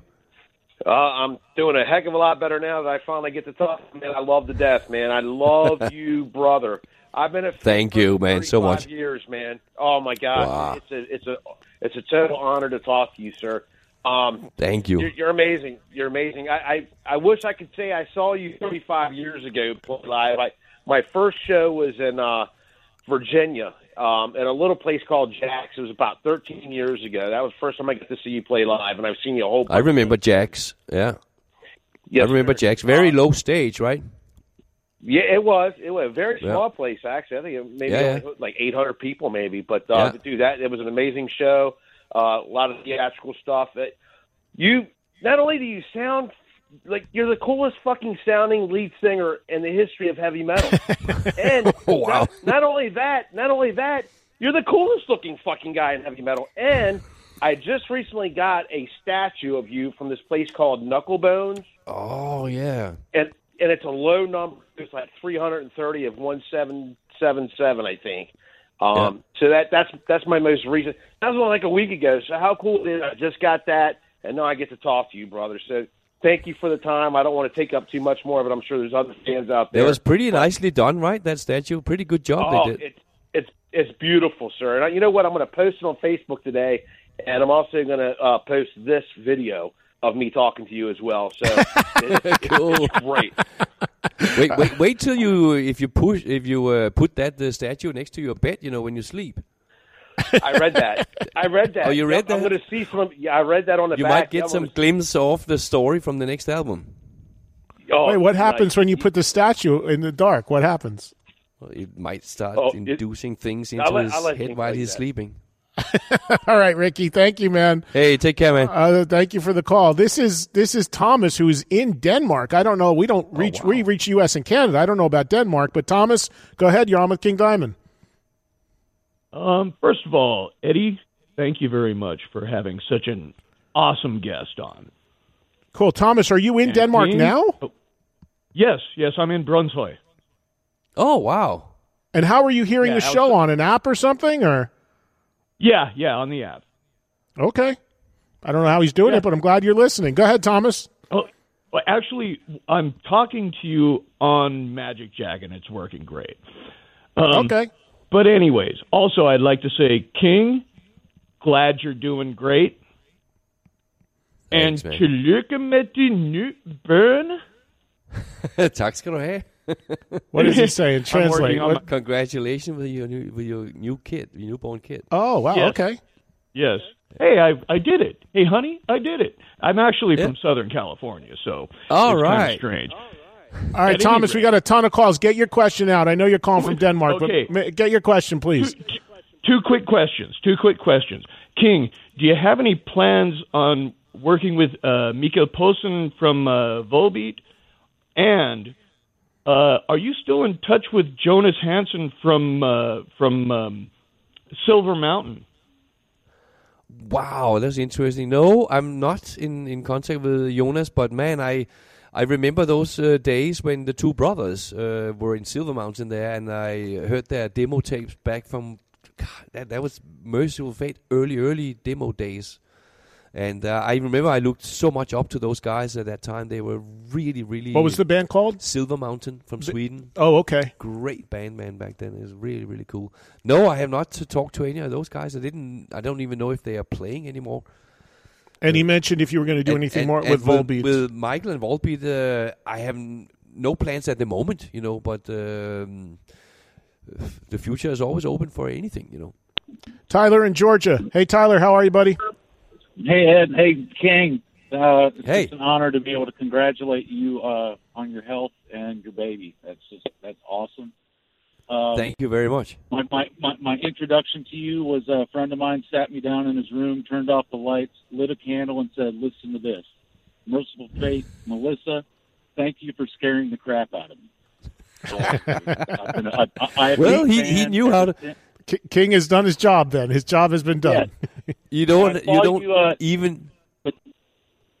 Speaker 6: Uh, I'm doing a heck of a lot better now that I finally get to talk. Man, I love to death, man. I love you, brother. I've been a
Speaker 8: Thank you, man, so much.
Speaker 6: years, man. Oh my God,
Speaker 8: Wow.
Speaker 6: it's a it's a it's a total honor to talk to you, sir. Um,
Speaker 8: Thank you.
Speaker 6: You're, you're amazing. You're amazing. I, I I wish I could say I saw you 35 years ago live. I, my first show was in uh, Virginia um, at a little place called Jack's. It was about 13 years ago. That was the first time I got to see you play live, and I've seen you a whole.
Speaker 8: I remember Jack's. Yeah.
Speaker 6: Yes,
Speaker 8: I remember
Speaker 6: sir.
Speaker 8: Jack's. Very low stage, right?
Speaker 6: Yeah, it was. It was a very
Speaker 8: Yeah.
Speaker 6: small place, actually. I think it maybe
Speaker 8: Yeah,
Speaker 6: only like 800 people, maybe. But uh,
Speaker 8: Yeah.
Speaker 6: dude, that it was an amazing show. Uh, a lot of theatrical stuff. That you not only do you sound like you're the coolest fucking sounding lead singer in the history of heavy metal, and
Speaker 8: Wow.
Speaker 6: not, not only that, not only that, you're the coolest looking fucking guy in heavy metal. And I just recently got a statue of you from this place called Knucklebonz
Speaker 8: Oh, yeah.
Speaker 6: and and it's a low number. It's like 330 of 1777, I think. Um, So that that's that's my most recent. That was only like a week ago. So how cool is it? I just got that, and now I get to talk to you, brother. So thank you for the time. I don't want to take up too much more, but I'm sure there's other fans out there.
Speaker 8: It was pretty nicely done, right? That statue. Pretty good job
Speaker 6: Oh,
Speaker 8: they did.
Speaker 6: it's it's it's beautiful, sir. And I- you know what? I'm going to post it on Facebook today, and I'm also going to uh, post this video of me talking to you as well. So it's,
Speaker 8: Cool.
Speaker 6: it's great.
Speaker 8: Wait, wait, wait till you if you push if you uh, put that uh, statue next to your bed, you know, when you sleep.
Speaker 6: I read that. I read that.
Speaker 8: Oh, you read
Speaker 6: Yep, I'm
Speaker 8: that?
Speaker 6: going to see some. Yeah, I read that on the
Speaker 8: You
Speaker 6: back.
Speaker 8: might get
Speaker 6: Yep,
Speaker 8: some glimpse of the story from the next album.
Speaker 6: Oh,
Speaker 2: Wait, what happens
Speaker 6: nice.
Speaker 2: when you put the statue in the dark? What happens?
Speaker 8: Well, it might start
Speaker 6: Oh, it-
Speaker 8: inducing things
Speaker 6: I'll
Speaker 8: into his
Speaker 6: I'll
Speaker 8: head while
Speaker 6: like
Speaker 8: he's
Speaker 6: that.
Speaker 8: sleeping.
Speaker 2: All right, Ricky. Thank you, man.
Speaker 8: Hey, take care, man.
Speaker 2: Uh, thank you for the call. This is this is Thomas, who is in Denmark. I don't know. We don't reach. We reach U.S. and Canada. I don't know about Denmark, but Thomas, go ahead. You're on with King Diamond.
Speaker 11: Um, first of all, Eddie, thank you very much for having such an awesome guest on.
Speaker 2: Cool, Thomas. Are you in
Speaker 11: And
Speaker 2: Denmark
Speaker 11: King-
Speaker 2: now?
Speaker 11: Oh, yes, yes, I'm in Brunswick.
Speaker 8: Oh wow!
Speaker 2: And how are you hearing
Speaker 11: Yeah,
Speaker 2: the
Speaker 11: I was-
Speaker 2: show on an app or something? Or
Speaker 11: Yeah, yeah, on the app.
Speaker 2: okay, I don't know how he's doing
Speaker 11: Yeah.
Speaker 2: it, but I'm glad you're listening. Go ahead, Thomas.
Speaker 11: Oh, well, actually, I'm talking to you on Magic Jack, and it's working great. Um,
Speaker 2: okay.
Speaker 11: But anyways, also I'd like to say, King, glad you're doing great.
Speaker 8: Thanks,
Speaker 11: and
Speaker 8: man.
Speaker 11: tillykke med din nye børn.
Speaker 8: tak skal du have.
Speaker 2: What does he saying?
Speaker 11: I'm
Speaker 2: translate?
Speaker 11: working on
Speaker 2: What-
Speaker 8: Congratulations with your new with your new kid, your newborn kid.
Speaker 2: Oh wow.
Speaker 11: Yes.
Speaker 2: Okay.
Speaker 11: Yes. Hey, I I did it. Hey, honey, I did it. I'm actually
Speaker 8: Yeah.
Speaker 11: from Southern California, so
Speaker 8: All
Speaker 11: it's kinda
Speaker 8: right.
Speaker 11: strange.
Speaker 2: All right,
Speaker 11: At
Speaker 2: Thomas. We got a ton of calls. Get your question out. I know you're calling from Denmark,
Speaker 11: Okay.
Speaker 2: but get your question, please.
Speaker 11: Two quick questions. Two quick questions. King, do you have any plans on working with uh, Michael Poulsen from uh, Volbeat? And uh, are you still in touch with Jonas Hansson from uh, from um, Silver Mountain?
Speaker 8: Wow, that's interesting. No, I'm not in, in contact with Jonas, but man, I I remember those uh, days when the two brothers uh, were in Silver Mountain there, and I heard their demo tapes back from God, that that was Mercyful Fate early early demo days. And uh, I remember I looked so much up to those guys at that time. They were really, really.
Speaker 2: What was the band called?
Speaker 8: Silver Mountain from Sweden.
Speaker 2: Oh, okay.
Speaker 8: Great band, man, back then. It was really, really cool. No, I have not to talk to any of those guys. I didn't. I don't even know if they are playing anymore.
Speaker 2: And he mentioned if you were going to do
Speaker 8: And-
Speaker 2: anything
Speaker 8: and-
Speaker 2: more
Speaker 8: and
Speaker 2: with Volbeat.
Speaker 8: With Michael and Volbeat, uh, I have n- no plans at the moment, you know. But um, the future is always open for anything, you know.
Speaker 2: Tyler in Georgia. Hey, Tyler, how are you, buddy?
Speaker 12: Hey Ed, hey King. Uh, it's
Speaker 8: Hey.
Speaker 12: an honor to be able to congratulate you uh, on your health and your baby. That's just that's awesome. Um,
Speaker 8: Thank you very much.
Speaker 12: My, my my my introduction to you was a friend of mine sat me down in his room, turned off the lights, lit a candle, and said, "Listen to this, Mercyful Fate, Melissa. Thank you for scaring the crap out of me." So, I've been a- I- I have
Speaker 8: Well, he, he knew how to.
Speaker 12: Since-
Speaker 2: K- King has done his job. Then his job has been done.
Speaker 8: You don't. You don't
Speaker 12: you, uh,
Speaker 8: even.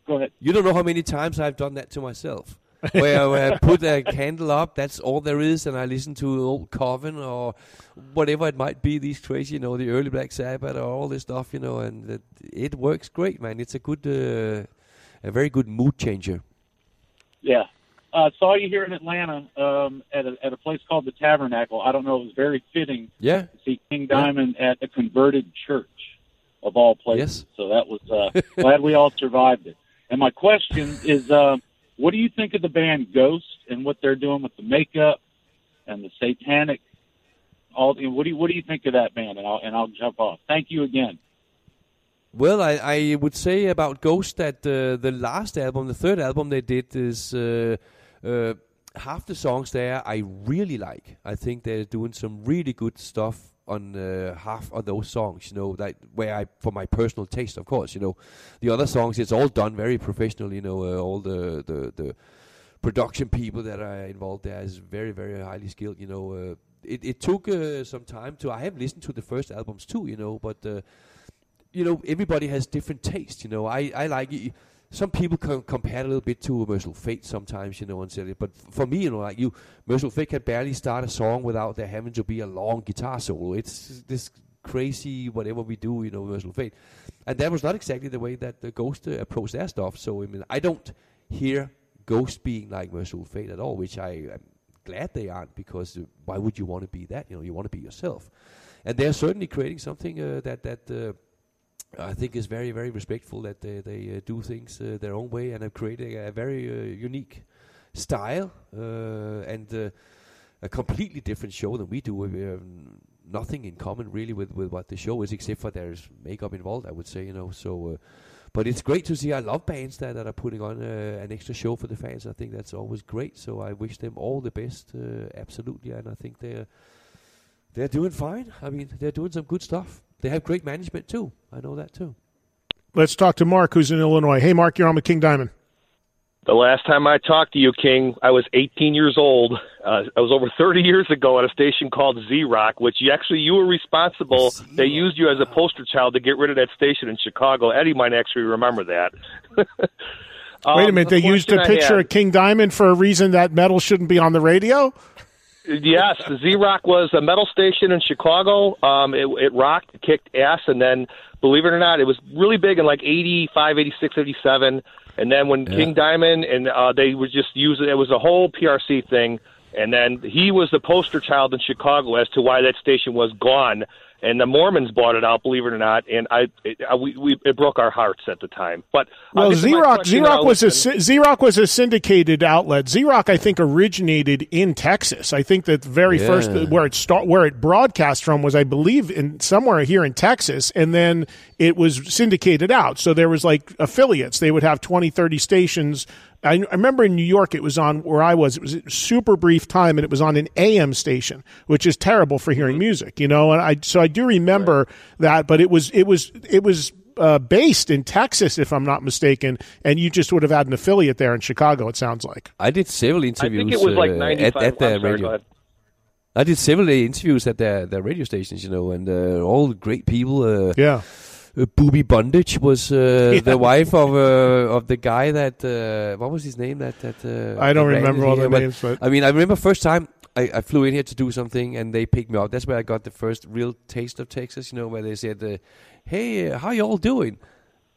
Speaker 12: Go ahead.
Speaker 8: You don't know how many times I've done that to myself. where, where I put a candle up, that's all there is, and I listen to old Coven or whatever it might be, these crazy, you know, the early Black Sabbath or all this stuff, you know, and it, it works great, man. It's a good, uh, a very good mood changer.
Speaker 12: Yeah. Uh, saw you here in Atlanta um, at a at a place called the Tabernacle. I don't know. It was very fitting
Speaker 8: Yeah.
Speaker 12: to see King Diamond at a converted church of all places.
Speaker 8: Yes.
Speaker 12: So that was uh, glad we all survived it. And my question is, uh, what do you think of the band Ghost and what they're doing with the makeup and the satanic? All what do you what do you think of that band? And I'll and I'll jump off. Thank you again.
Speaker 8: Well, I, I would say about Ghost that uh, the last album, the third album they did, is uh, uh, half the songs there I really like. I think they're doing some really good stuff on uh, half of those songs. You know, like where I, for my personal taste, of course. You know, the other songs it's all done very professional. You know, uh, all the, the the production people that are involved there is very very highly skilled. You know, uh, it it took uh, some time to. I have listened to the first albums too. You know, but. Uh, you know, everybody has different taste. You know, I, I like it. Some people can compare a little bit to Mercyful Fate sometimes, you know, and say. But for me, you know, like you, Mercyful Fate can barely start a song without there having to be a long guitar solo. It's this crazy whatever we do, you know, Mercyful Fate. And that was not exactly the way that the Ghost uh, approached their stuff. So, I mean, I don't hear Ghost being like Mercyful Fate at all, which I am glad they aren't because uh, why would you want to be that? You know, you want to be yourself. And they're certainly creating something uh, that, that, uh, I think is very, very respectful that they, they uh, do things uh, their own way and are creating a very uh, unique style uh, and uh, a completely different show than we do. We have nothing in common really with, with what the show is, except for there's makeup involved. I would say, you know. So, uh, but it's great to see. I love bands that, that are putting on an extra show for the fans. I think that's always great. So I wish them all the best, absolutely. And I think they're they're doing fine. I mean, they're doing some good stuff. They have great management too. I know that too.
Speaker 2: Let's talk to Mark, who's in Illinois. Hey, Mark, you're on with King Diamond.
Speaker 13: The last time I talked to you, King, I was 18 years old. Uh, I was over 30 years ago at a station called Z Rock, which you actually you were responsible. Z-Rock. They used you as a poster child to get rid of that station in Chicago. Eddie might actually remember that.
Speaker 2: um, Wait a minute, they used a picture of King Diamond for a reason that metal shouldn't be on the radio.
Speaker 13: Yes, Z Rock was a metal station in Chicago. Um, it, it rocked, it kicked ass, and then, believe it or not, it was really big in like 85, 86, 87 and then when yeah. King Diamond and uh, they were just using it, it was a whole PRC thing. And then he was the poster child in Chicago as to why that station was gone and the Mormons bought it out, believe it or not, and I it, uh, we, we it broke our hearts at the time. But
Speaker 2: well, Z-Rock Z-Rock was a Z-Rock was a syndicated outlet. Z-Rock, I think, originated in Texas. I think that the very yeah. first where it start where it broadcast from was, I believe, in somewhere here in Texas, and then it was syndicated out. So there was like affiliates. They would have 20, 30 stations I, I, remember in New York, it was on where I was. It was a super brief time, and it was on an AM station, which is terrible for hearing mm-hmm. music, you know. And I so I do remember right. that, but it was it was it was uh, based in Texas, if I'm not mistaken, and you just would have had an affiliate there in Chicago. It sounds like
Speaker 8: I did several interviews.
Speaker 13: I think it was like
Speaker 8: uh, at, at the radio. I did several interviews at their, their radio stations, you know, and uh, all great people. Uh,
Speaker 2: yeah
Speaker 8: uh, Booby Bondage was uh, yeah. the wife of uh, of the guy that uh, what was his name that that uh,
Speaker 2: I don't remember all the names but
Speaker 8: I mean I remember first time I, I, flew in here to do something and they picked me up that's where I got the first real taste of Texas you know where they said uh, hey how y'all doing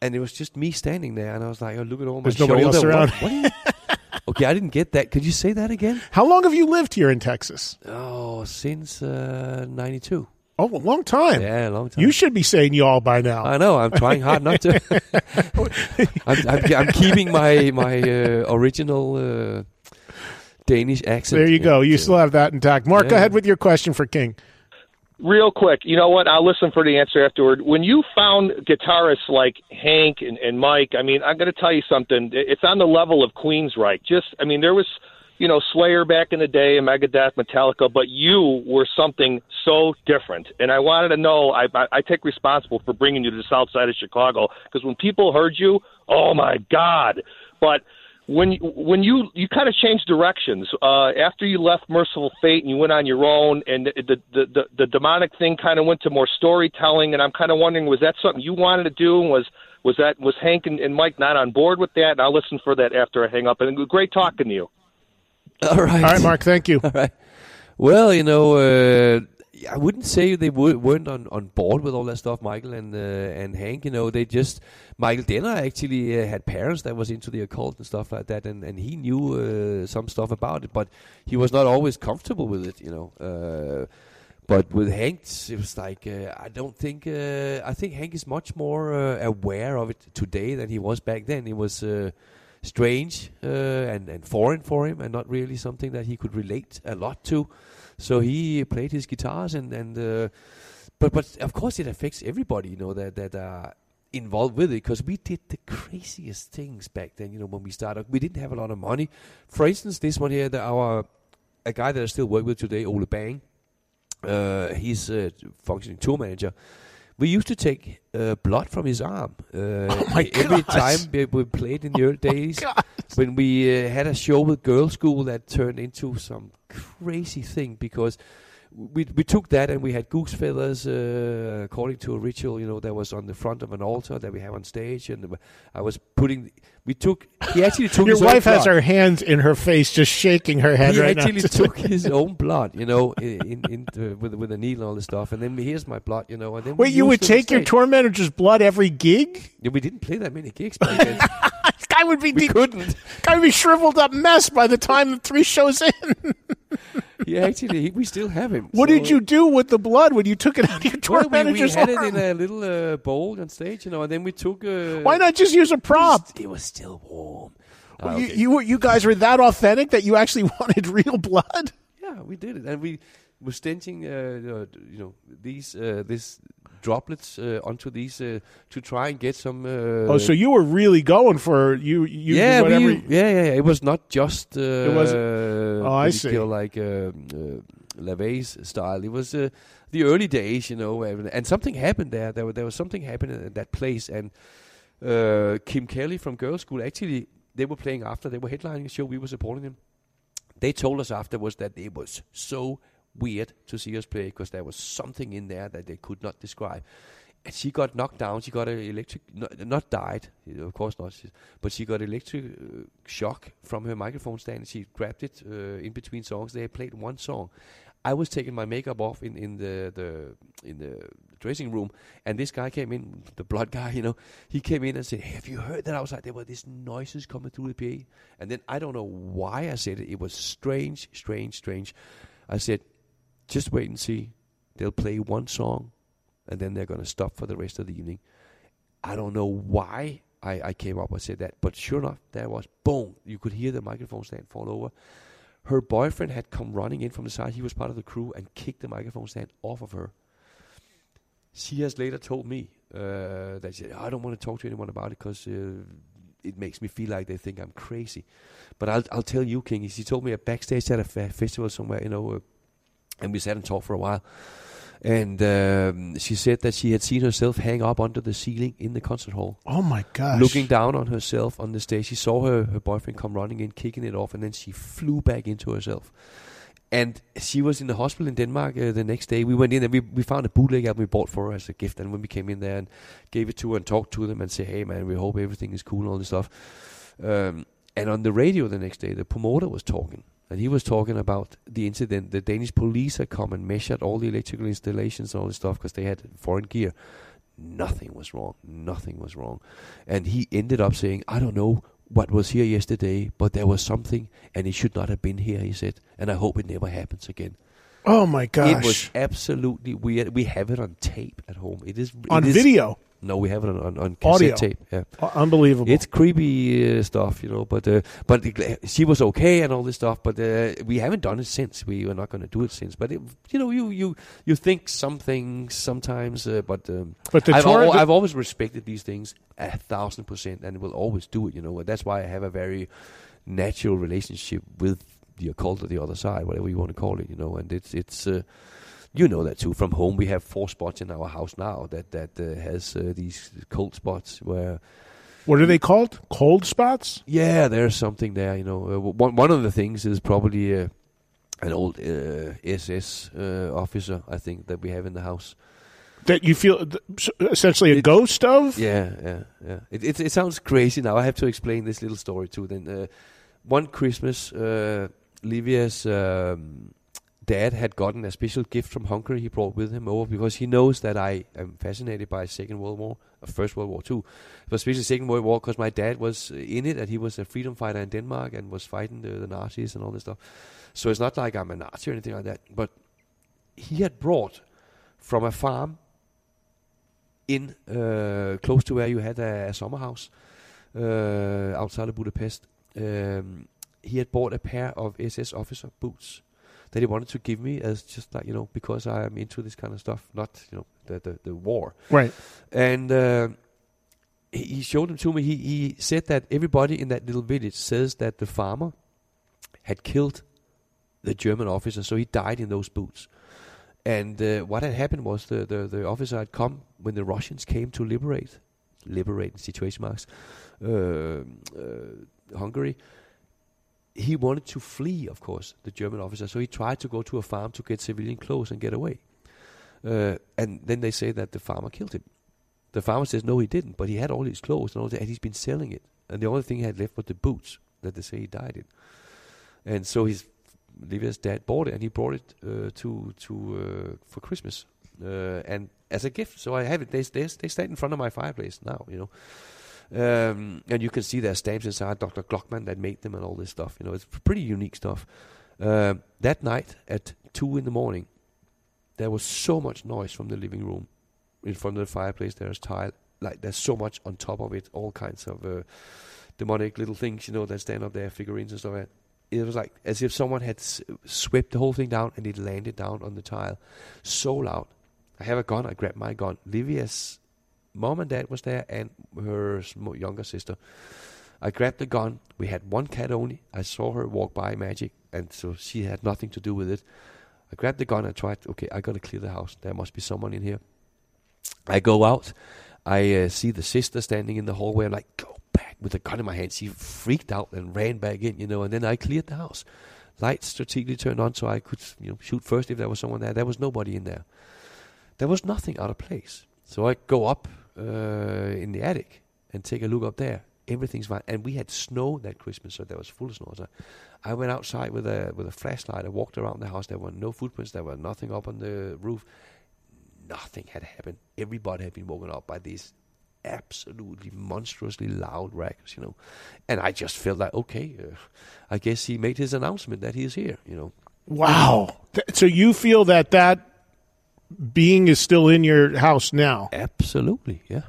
Speaker 8: and it was just me standing there and I was like oh look at all
Speaker 2: There's
Speaker 8: my
Speaker 2: nobody
Speaker 8: shoulder
Speaker 2: else around.
Speaker 8: What, what okay I didn't get that could you say that again
Speaker 2: how long have you lived here in Texas
Speaker 8: oh since 92
Speaker 2: Oh, a long time.
Speaker 8: Yeah, a long time.
Speaker 2: You should be saying y'all by now.
Speaker 8: I know. I'm trying hard not to. I'm, I'm, I'm, keeping my my uh, original uh, Danish accent.
Speaker 2: There you go. You still have that intact. Mark, yeah. go ahead with your question for King.
Speaker 13: Real quick, you know what? I'll listen for the answer afterward. When you found guitarists like Hank and, and Mike, I mean, I'm going to tell you something. It's on the level of Queensryche. Just, I mean, there was – you know, Slayer back in the day and Megadeth, Metallica, but you were something so different. And I wanted to know, I, I, I take responsible for bringing you to the south side of Chicago because when people heard you, oh my God. But when when you you kind of changed directions uh, after you left Mercyful Fate and you went on your own, and the the the, the demonic thing kind of went to more storytelling. And I'm kind of wondering, was that something you wanted to do? And was was that was Hank and, and Mike not on board with that? And I'll listen for that after I hang up. And great talking to you.
Speaker 8: All right.
Speaker 2: All right, Mark. Thank you.
Speaker 8: All right. Well, you know, uh, I wouldn't say they w- weren't on, on board with all that stuff, Michael and uh, and Hank. You know, they just Michael Denner actually uh, had parents that was into the occult and stuff like that, and, and he knew uh, some stuff about it, but he was not always comfortable with it. You know. Uh, but with Hank, it was like uh, I don't think I think Hank is much more aware of it today than he was back then. It was strange uh, and, and foreign for him and not really something that he could relate a lot to. So he played his guitars and, and uh, but but of course it affects everybody, you know, that that are involved with it because we did the craziest things back then. You know, when we started, we didn't have a lot of money. For instance, this one here, the, our a guy that I still work with today, Ole Bang. Uh, he's a functioning tour manager we used to take uh, blood from his arm uh,
Speaker 2: oh
Speaker 8: every time we, we, played in the early oh days. Oh when we uh, had a show with Girlschool that turned into some crazy thing because we we took that and we had goose feathers uh, according to a ritual you know that was on the front of an altar that we have on stage. And I was putting we took he actually took
Speaker 2: your wife has
Speaker 8: blood.
Speaker 2: her hands in her face just shaking her head
Speaker 8: he
Speaker 2: right
Speaker 8: actually took his own blood you know in, in the, with with a needle and all this stuff. And then here's my blood you know and then
Speaker 2: wait you would take your tour manager's blood every gig?
Speaker 8: Yeah we didn't play that many gigs
Speaker 2: guy would be
Speaker 8: we de- couldn't
Speaker 2: guy would be shriveled up mess by the time the three shows in
Speaker 8: he actually, he, we still have him.
Speaker 2: What so did you do with the blood when you took it out of your tour
Speaker 8: well,
Speaker 2: manager's
Speaker 8: we, we had
Speaker 2: arm?
Speaker 8: it in a little uh, bowl on stage, you know, and then we took. Uh,
Speaker 2: Why not just use a prop?
Speaker 8: It was, it was still warm.
Speaker 2: Well, you, you, you guys were that authentic that you actually wanted real blood.
Speaker 8: Yeah, we did it, and we were stenching, uh, you know, these uh, this droplets uh, onto these uh, to try and get some. Uh,
Speaker 2: oh, so you were really going for you? you
Speaker 8: yeah,
Speaker 2: whatever.
Speaker 8: we, yeah, yeah, yeah. It was not just. Uh,
Speaker 2: It wasn't- Oh, I
Speaker 8: what do you
Speaker 2: see.
Speaker 8: feel like uh, uh, LaVey's style. It was uh, the early days, you know, and, and something happened there. There, there was something happening at that place, and uh, Kim Kelly from Girlschool actually they were playing after. They were headlining a show. We were supporting them. They told us afterwards that it was so weird to see us play because there was something in there that they could not describe. And she got knocked down. She got an electric, not, not died, of course not, she- but she got electric uh, shock from her microphone stand. She grabbed it uh, in between songs. They played one song. I was taking my makeup off in, in the, the in the dressing room, and this guy came in, the blood guy, you know. He came in and said, "Have you heard that outside? There were these noises coming through the PA." And then I don't know why I said it. It was strange, strange, strange. I said, "Just wait and see. They'll play one song, and then they're gonna stop for the rest of the evening." I don't know why I, I came up and said that, but sure enough, there was boom. You could hear the microphone stand fall over. Her boyfriend had come running in from the side. He was part of the crew and kicked the microphone stand off of her. She has later told me uh, that she said, I don't want to talk to anyone about it because uh, it makes me feel like they think I'm crazy. But I'll, I'll tell you, King. She told me a backstage at a fe- festival somewhere, you know, uh, and we sat and talked for a while. And um, she said that she had seen herself hang up under the ceiling in the concert hall.
Speaker 2: Oh my gosh!
Speaker 8: Looking down on herself on the stage, she saw her, her boyfriend come running in, kicking it off, and then she flew back into herself. And she was in the hospital in Denmark uh, the next day. We went in and we, we found a bootleg album we bought for her as a gift. And when we came in there and gave it to her and talked to them and say, hey man, we hope everything is cool and all this stuff. Um, and on the radio the next day, the promoter was talking. And he was talking about the incident. The Danish police had come and measured all the electrical installations and all this stuff because they had foreign gear. Nothing was wrong. Nothing was wrong. And he ended up saying, I don't know what was here yesterday, but there was something and it should not have been here, he said. And I hope it never happens again.
Speaker 2: Oh my gosh!
Speaker 8: It was absolutely weird. We have it on tape at home. It is
Speaker 2: On
Speaker 8: is-
Speaker 2: video?
Speaker 8: No, we have it on on, on cassette
Speaker 2: Audio.
Speaker 8: tape. Yeah,
Speaker 2: Uh, unbelievable.
Speaker 8: It's creepy uh, stuff, you know. But uh, but it- she was okay and all this stuff. But uh, we haven't done it since. We are not going to do it since. But it, you know, you you you think some things sometimes. Uh, but um,
Speaker 2: But
Speaker 8: I've, al- I've always respected these things a thousand percent, and will always do it. You know, that's why I have a very natural relationship with the occult or the other side, whatever you want to call it. You know, and it's it's. Uh, you know that too. From home, we have four spots in our house now that that uh, has uh, these cold spots where.
Speaker 2: What are they called? Cold spots?
Speaker 8: Yeah, there's something there. You know, uh, one one of the things is probably uh, an old uh, SS uh, officer. I think that we have in the house.
Speaker 2: That you feel essentially a ghost of?
Speaker 8: Yeah, yeah, yeah. It, it it sounds crazy now. I have to explain this little story too. Then uh, one Christmas, uh, Livia's um, dad had gotten a special gift from Hungary. He brought with him over because he knows that I am fascinated by Second World War, or First World War too, but especially Second World War because my dad was in it and he was a freedom fighter in Denmark and was fighting the, the Nazis and all this stuff. So it's not like I'm a Nazi or anything like that. But he had brought from a farm in uh, close to where you had a, a summer house uh, outside of Budapest. Um, he had bought a pair of SS officer boots that he wanted to give me as just like you know because I am into this kind of stuff, not you know the the, the war.
Speaker 2: Right.
Speaker 8: And uh, he, showed them to me. He he said that everybody in that little village says that the farmer had killed the German officer, so he died in those boots. And uh, what had happened was the, the, the officer had come when the Russians came to liberate, liberate in situation marks, uh, uh, Hungary. He wanted to flee, of course, the German officer. So he tried to go to a farm to get civilian clothes and get away. Uh, and then they say that the farmer killed him. The farmer says no, he didn't, but he had all his clothes and all that, and he's been selling it. And the only thing he had left was the boots that they say he died in. And so his Livia's dad bought it, and he brought it uh, to to uh, for Christmas, uh, and as a gift. So I have it. They they they stand in front of my fireplace now, you know. Um, and you can see their stamps inside. Dr. Glockman that made them and all this stuff. You know, it's pretty unique stuff. Um that night at two in the morning, there was so much noise from the living room in front of the fireplace. There's tile, like there's so much on top of it, all kinds of uh, demonic little things, you know, that stand up there, figurines and stuff. It was like as if someone had swept the whole thing down and it landed down on the tile. So loud. I have a gun. I grabbed my gun. Livia's mom and dad was there, and her younger sister. I grabbed the gun. We had one cat only. I saw her walk by magic, and so she had nothing to do with it. I grabbed the gun. I tried. Okay, I gotta clear the house. There must be someone in here. I go out. I uh, see the sister standing in the hallway. I'm like, go back with the gun in my hand. She freaked out and ran back in, you know. And then I cleared the house. Lights strategically turned on so I could, you know, shoot first if there was someone there. There was nobody in there. There was nothing out of place. So I go up uh, in the attic and take a look up there. Everything's fine, and we had snow that Christmas, so there was full of snow. So I went outside with a with a flashlight. I walked around the house. There were no footprints. There were nothing up on the roof. Nothing had happened. Everybody had been woken up by these absolutely monstrously loud rackets, you know. And I just felt like, okay, uh, I guess he made his announcement that he is here, you know.
Speaker 2: Wow. Th- So you feel that that being is still in your house now?
Speaker 8: Absolutely, yeah.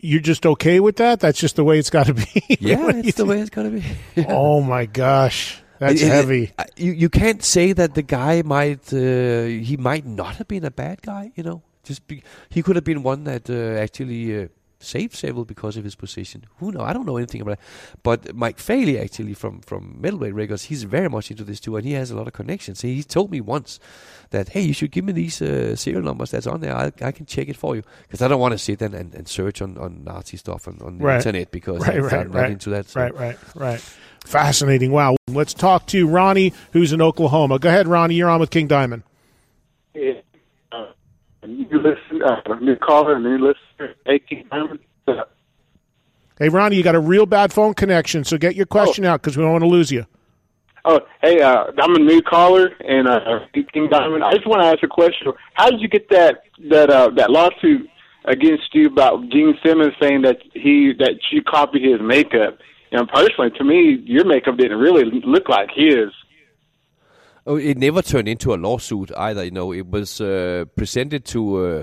Speaker 2: You're just okay with that? That's just the way it's got to be.
Speaker 8: Yeah, it's the way it's gonna be.
Speaker 2: Oh my gosh, that's
Speaker 8: It- it-
Speaker 2: heavy.
Speaker 8: uh, you you can't say that the guy might uh, he might not have been a bad guy. You know, just be, he could have been one that uh, actually saved several because of his position. Who know? I don't know anything about it. But Mike Faley actually from from Metal Blade Records, he's very much into this too, and he has a lot of connections. He, he told me once that hey, you should give me these uh, serial numbers that's on there. I, I can check it for you because I don't want to sit and, and, and search on, on Nazi stuff on, on the
Speaker 2: Right.
Speaker 8: internet because
Speaker 2: right,
Speaker 8: I'm
Speaker 2: right,
Speaker 8: not
Speaker 2: right,
Speaker 8: into that. so-
Speaker 2: Right, right, right. Fascinating. Wow. Let's talk to Ronnie, who's in Oklahoma. Go ahead, Ronnie. You're on with King Diamond.
Speaker 14: Yeah. Uh, new listen, uh, new caller, new listener, King Diamond. Uh,
Speaker 2: Hey, Ronnie, you got a real bad phone connection, so get your question out because we don't want to lose you.
Speaker 14: oh, hey, uh, I'm a new caller, and uh, King Diamond. I just want to ask a question. How did you get that that uh, that lawsuit against you about Gene Simmons saying that he that you copied his makeup? And personally, to me, your makeup didn't really look like his.
Speaker 8: Oh, it never turned into a lawsuit either. You know, it was uh, presented to uh,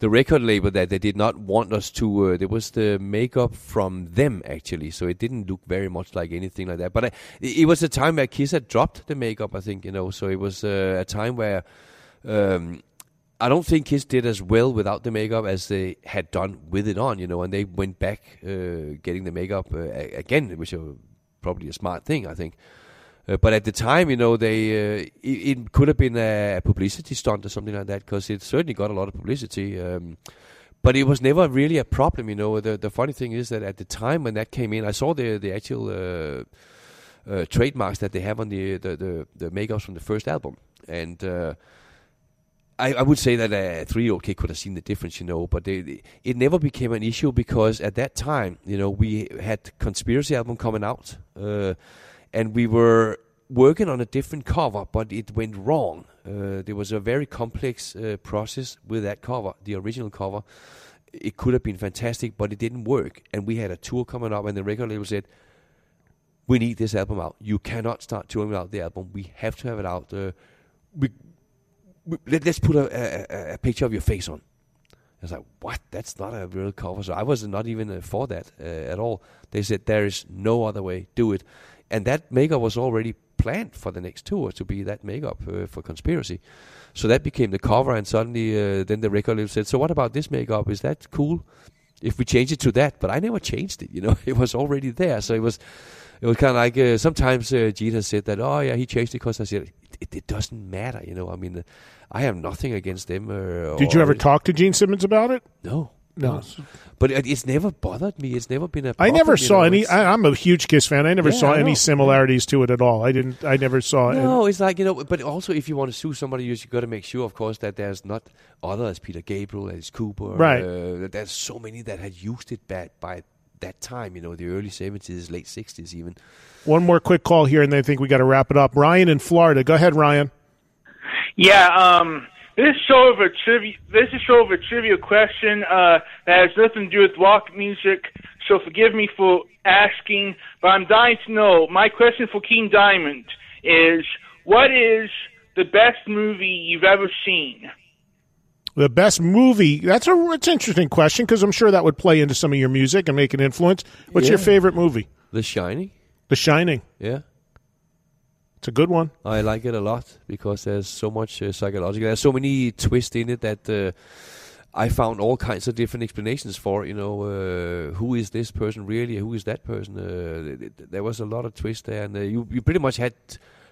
Speaker 8: the record label that they did not want us to. Uh, there was the makeup from them actually, so it didn't look very much like anything like that. But uh, it, was a time where Kiss had dropped the makeup, I think. You know, so it was uh, a time where. Um, I don't think Kiss did as well without the makeup as they had done with it on, you know, and they went back uh, getting the makeup again, which was probably a smart thing, I think. Uh, but at the time, you know, they uh, it, it could have been a publicity stunt or something like that because it certainly got a lot of publicity. Um, but it was never really a problem, you know. The the funny thing is that at the time when that came in, I saw the the actual uh, uh, trademarks that they have on the the the, the makeups from the first album, and. Uh, I, I would say that a three-year-old kid could have seen the difference, you know, but they, they- it never became an issue because at that time, you know, we had conspiracy album coming out, uh, and we were working on a different cover, but it went wrong. Uh, there was a very complex uh, process with that cover, the original cover. It could have been fantastic, but it didn't work, and we had a tour coming up, and the record label said, "We need this album out. You cannot start touring without the album. We have to have it out. Uh, we we- let, us put a, a, a- picture of your face on. I was like, what? That's not a real cover. So I was not even uh, for that uh, at all. They said there is no other way. Do it, and that makeup was already planned for the next tour to be that makeup uh, for Conspiracy. So that became the cover, and suddenly uh, then the record label said, "So what about this makeup? Is that cool? If we change it to that?" But I never changed it. You know, it was already there. So it was. It was kind of like uh, sometimes uh, Gene has said that, oh yeah, he changed it because I said it, it doesn't matter, you know. I mean, uh, I have nothing against them. Uh,
Speaker 2: Did you ever talk to Gene Simmons about it?
Speaker 8: No,
Speaker 2: No.
Speaker 8: But it, it's never bothered me. It's never been a.
Speaker 2: I
Speaker 8: problem,
Speaker 2: never
Speaker 8: you
Speaker 2: saw
Speaker 8: know,
Speaker 2: any. I, I'm a huge Kiss fan. I never
Speaker 8: Yeah,
Speaker 2: saw
Speaker 8: I
Speaker 2: any
Speaker 8: know.
Speaker 2: similarities to it at all. I didn't. I never saw.
Speaker 8: No, it's like you know, but also if you want to sue somebody, you've got to make sure, of course, that there's not others Peter Gabriel, Alice Cooper,
Speaker 2: Right.
Speaker 8: Uh, there's so many that had used it bad by that time, you know, the early seventies, late sixties, even.
Speaker 2: One more quick call here, and then I think we got to wrap it up. Ryan in Florida. Go ahead, Ryan.
Speaker 15: Yeah, um, this is sort of a trivia. This is sort of a trivia question uh, that has nothing to do with rock music. So forgive me for asking, but I'm dying to know. My question for King Diamond is: What is the best movie you've ever seen?
Speaker 2: The best movie. That's a. It's an interesting question because I'm sure that would play into some of your music and make an influence. What's your favorite movie?
Speaker 8: The Shining.
Speaker 2: The Shining.
Speaker 8: Yeah.
Speaker 2: It's a good one.
Speaker 8: I like it a lot because there's so much uh, psychological. There's so many twists in it that uh, I found all kinds of different explanations for. You know, uh, who is this person really? Who is that person? Uh, th- th- there was a lot of twists there, and uh, you you pretty much had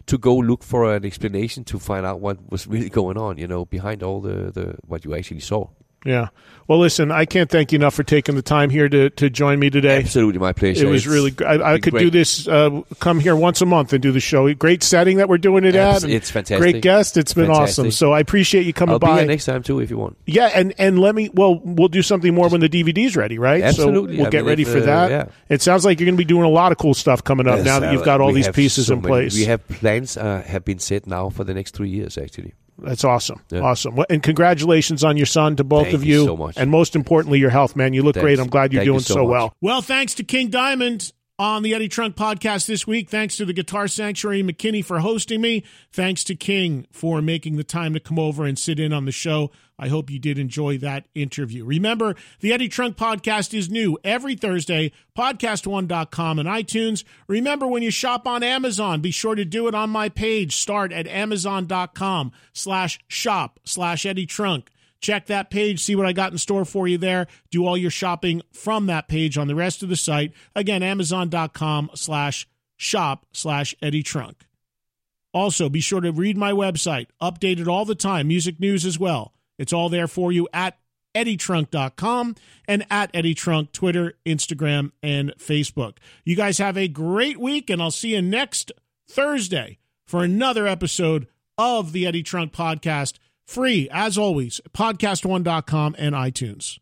Speaker 8: to go look for an explanation to find out what was really going on. You know, behind all the, the what you actually saw.
Speaker 2: Yeah. Well, listen, I can't thank you enough for taking the time here to, to join me today.
Speaker 8: Absolutely, my pleasure.
Speaker 2: It was
Speaker 8: It's
Speaker 2: really. I, I could
Speaker 8: great.
Speaker 2: do this. Uh, come here once a month and do the show. Great setting that we're doing it at.
Speaker 8: it's fantastic.
Speaker 2: Great guest. It's been
Speaker 8: Fantastic.
Speaker 2: awesome. So I appreciate you coming
Speaker 8: I'll be
Speaker 2: by.
Speaker 8: here next time too if you want.
Speaker 2: Yeah, and and let me. Well, we'll do something more when the DVD's ready, right?
Speaker 8: Absolutely.
Speaker 2: So we'll
Speaker 8: I
Speaker 2: get
Speaker 8: mean,
Speaker 2: ready
Speaker 8: if,
Speaker 2: for
Speaker 8: uh,
Speaker 2: that.
Speaker 8: yeah.
Speaker 2: It sounds like you're going to be doing a lot of cool stuff coming up
Speaker 8: Yes,
Speaker 2: now that
Speaker 8: uh,
Speaker 2: you've got all these pieces
Speaker 8: so
Speaker 2: in
Speaker 8: many-
Speaker 2: place.
Speaker 8: We have plans uh, have been set now for the next three years actually.
Speaker 2: That's awesome.
Speaker 8: Yeah.
Speaker 2: Awesome. And congratulations on your son to both
Speaker 8: Thank
Speaker 2: of
Speaker 8: you
Speaker 2: you.
Speaker 8: so much.
Speaker 2: And most importantly, your health, man. You look
Speaker 8: Thanks.
Speaker 2: great. I'm glad you're
Speaker 8: Thank you
Speaker 2: doing
Speaker 8: so
Speaker 2: so, well. Well, thanks to King Diamond on the Eddie Trunk podcast this week. Thanks to the Guitar Sanctuary McKinney for hosting me. Thanks to King for making the time to come over and sit in on the show. I hope you did enjoy that interview. Remember, the Eddie Trunk podcast is new every Thursday, podcast1.com and iTunes. Remember, when you shop on Amazon, be sure to do it on my page. Start at amazon.com slash shop slash Eddie Trunk. Check that page, see what I got in store for you there. Do all your shopping from that page on the rest of the site. Again, amazon.com slash shop slash Eddie Trunk. Also, be sure to read my website, updated all the time, music news as well. It's all there for you at eddietrunk.com and at Eddie Trunk, Twitter, Instagram, and Facebook. You guys have a great week, and I'll see you next Thursday for another episode of the Eddie Trunk Podcast. Free, as always, podcast1.com and iTunes.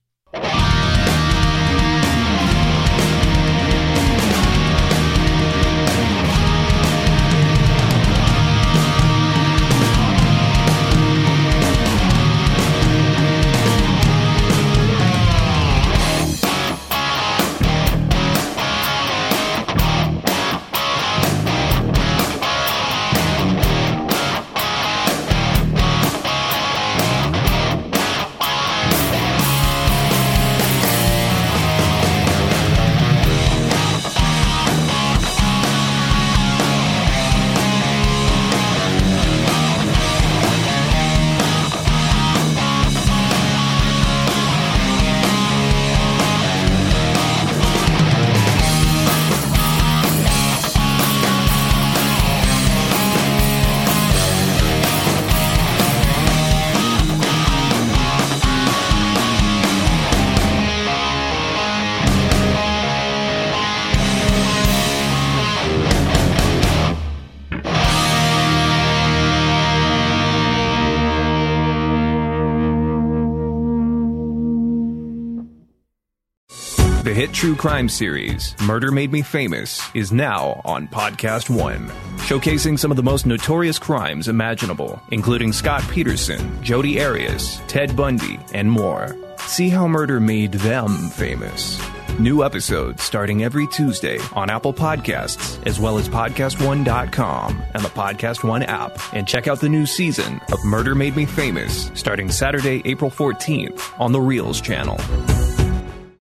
Speaker 5: True crime series, Murder Made Me Famous, is now on Podcast One, showcasing some of the most notorious crimes imaginable, including Scott Peterson, Jodi Arias, Ted Bundy, and more. See how murder made them famous. New episodes starting every Tuesday on Apple Podcasts, as well as PodcastOne.com and the Podcast One app. And check out the new season of Murder Made Me Famous starting Saturday, April 14th on the Reels channel.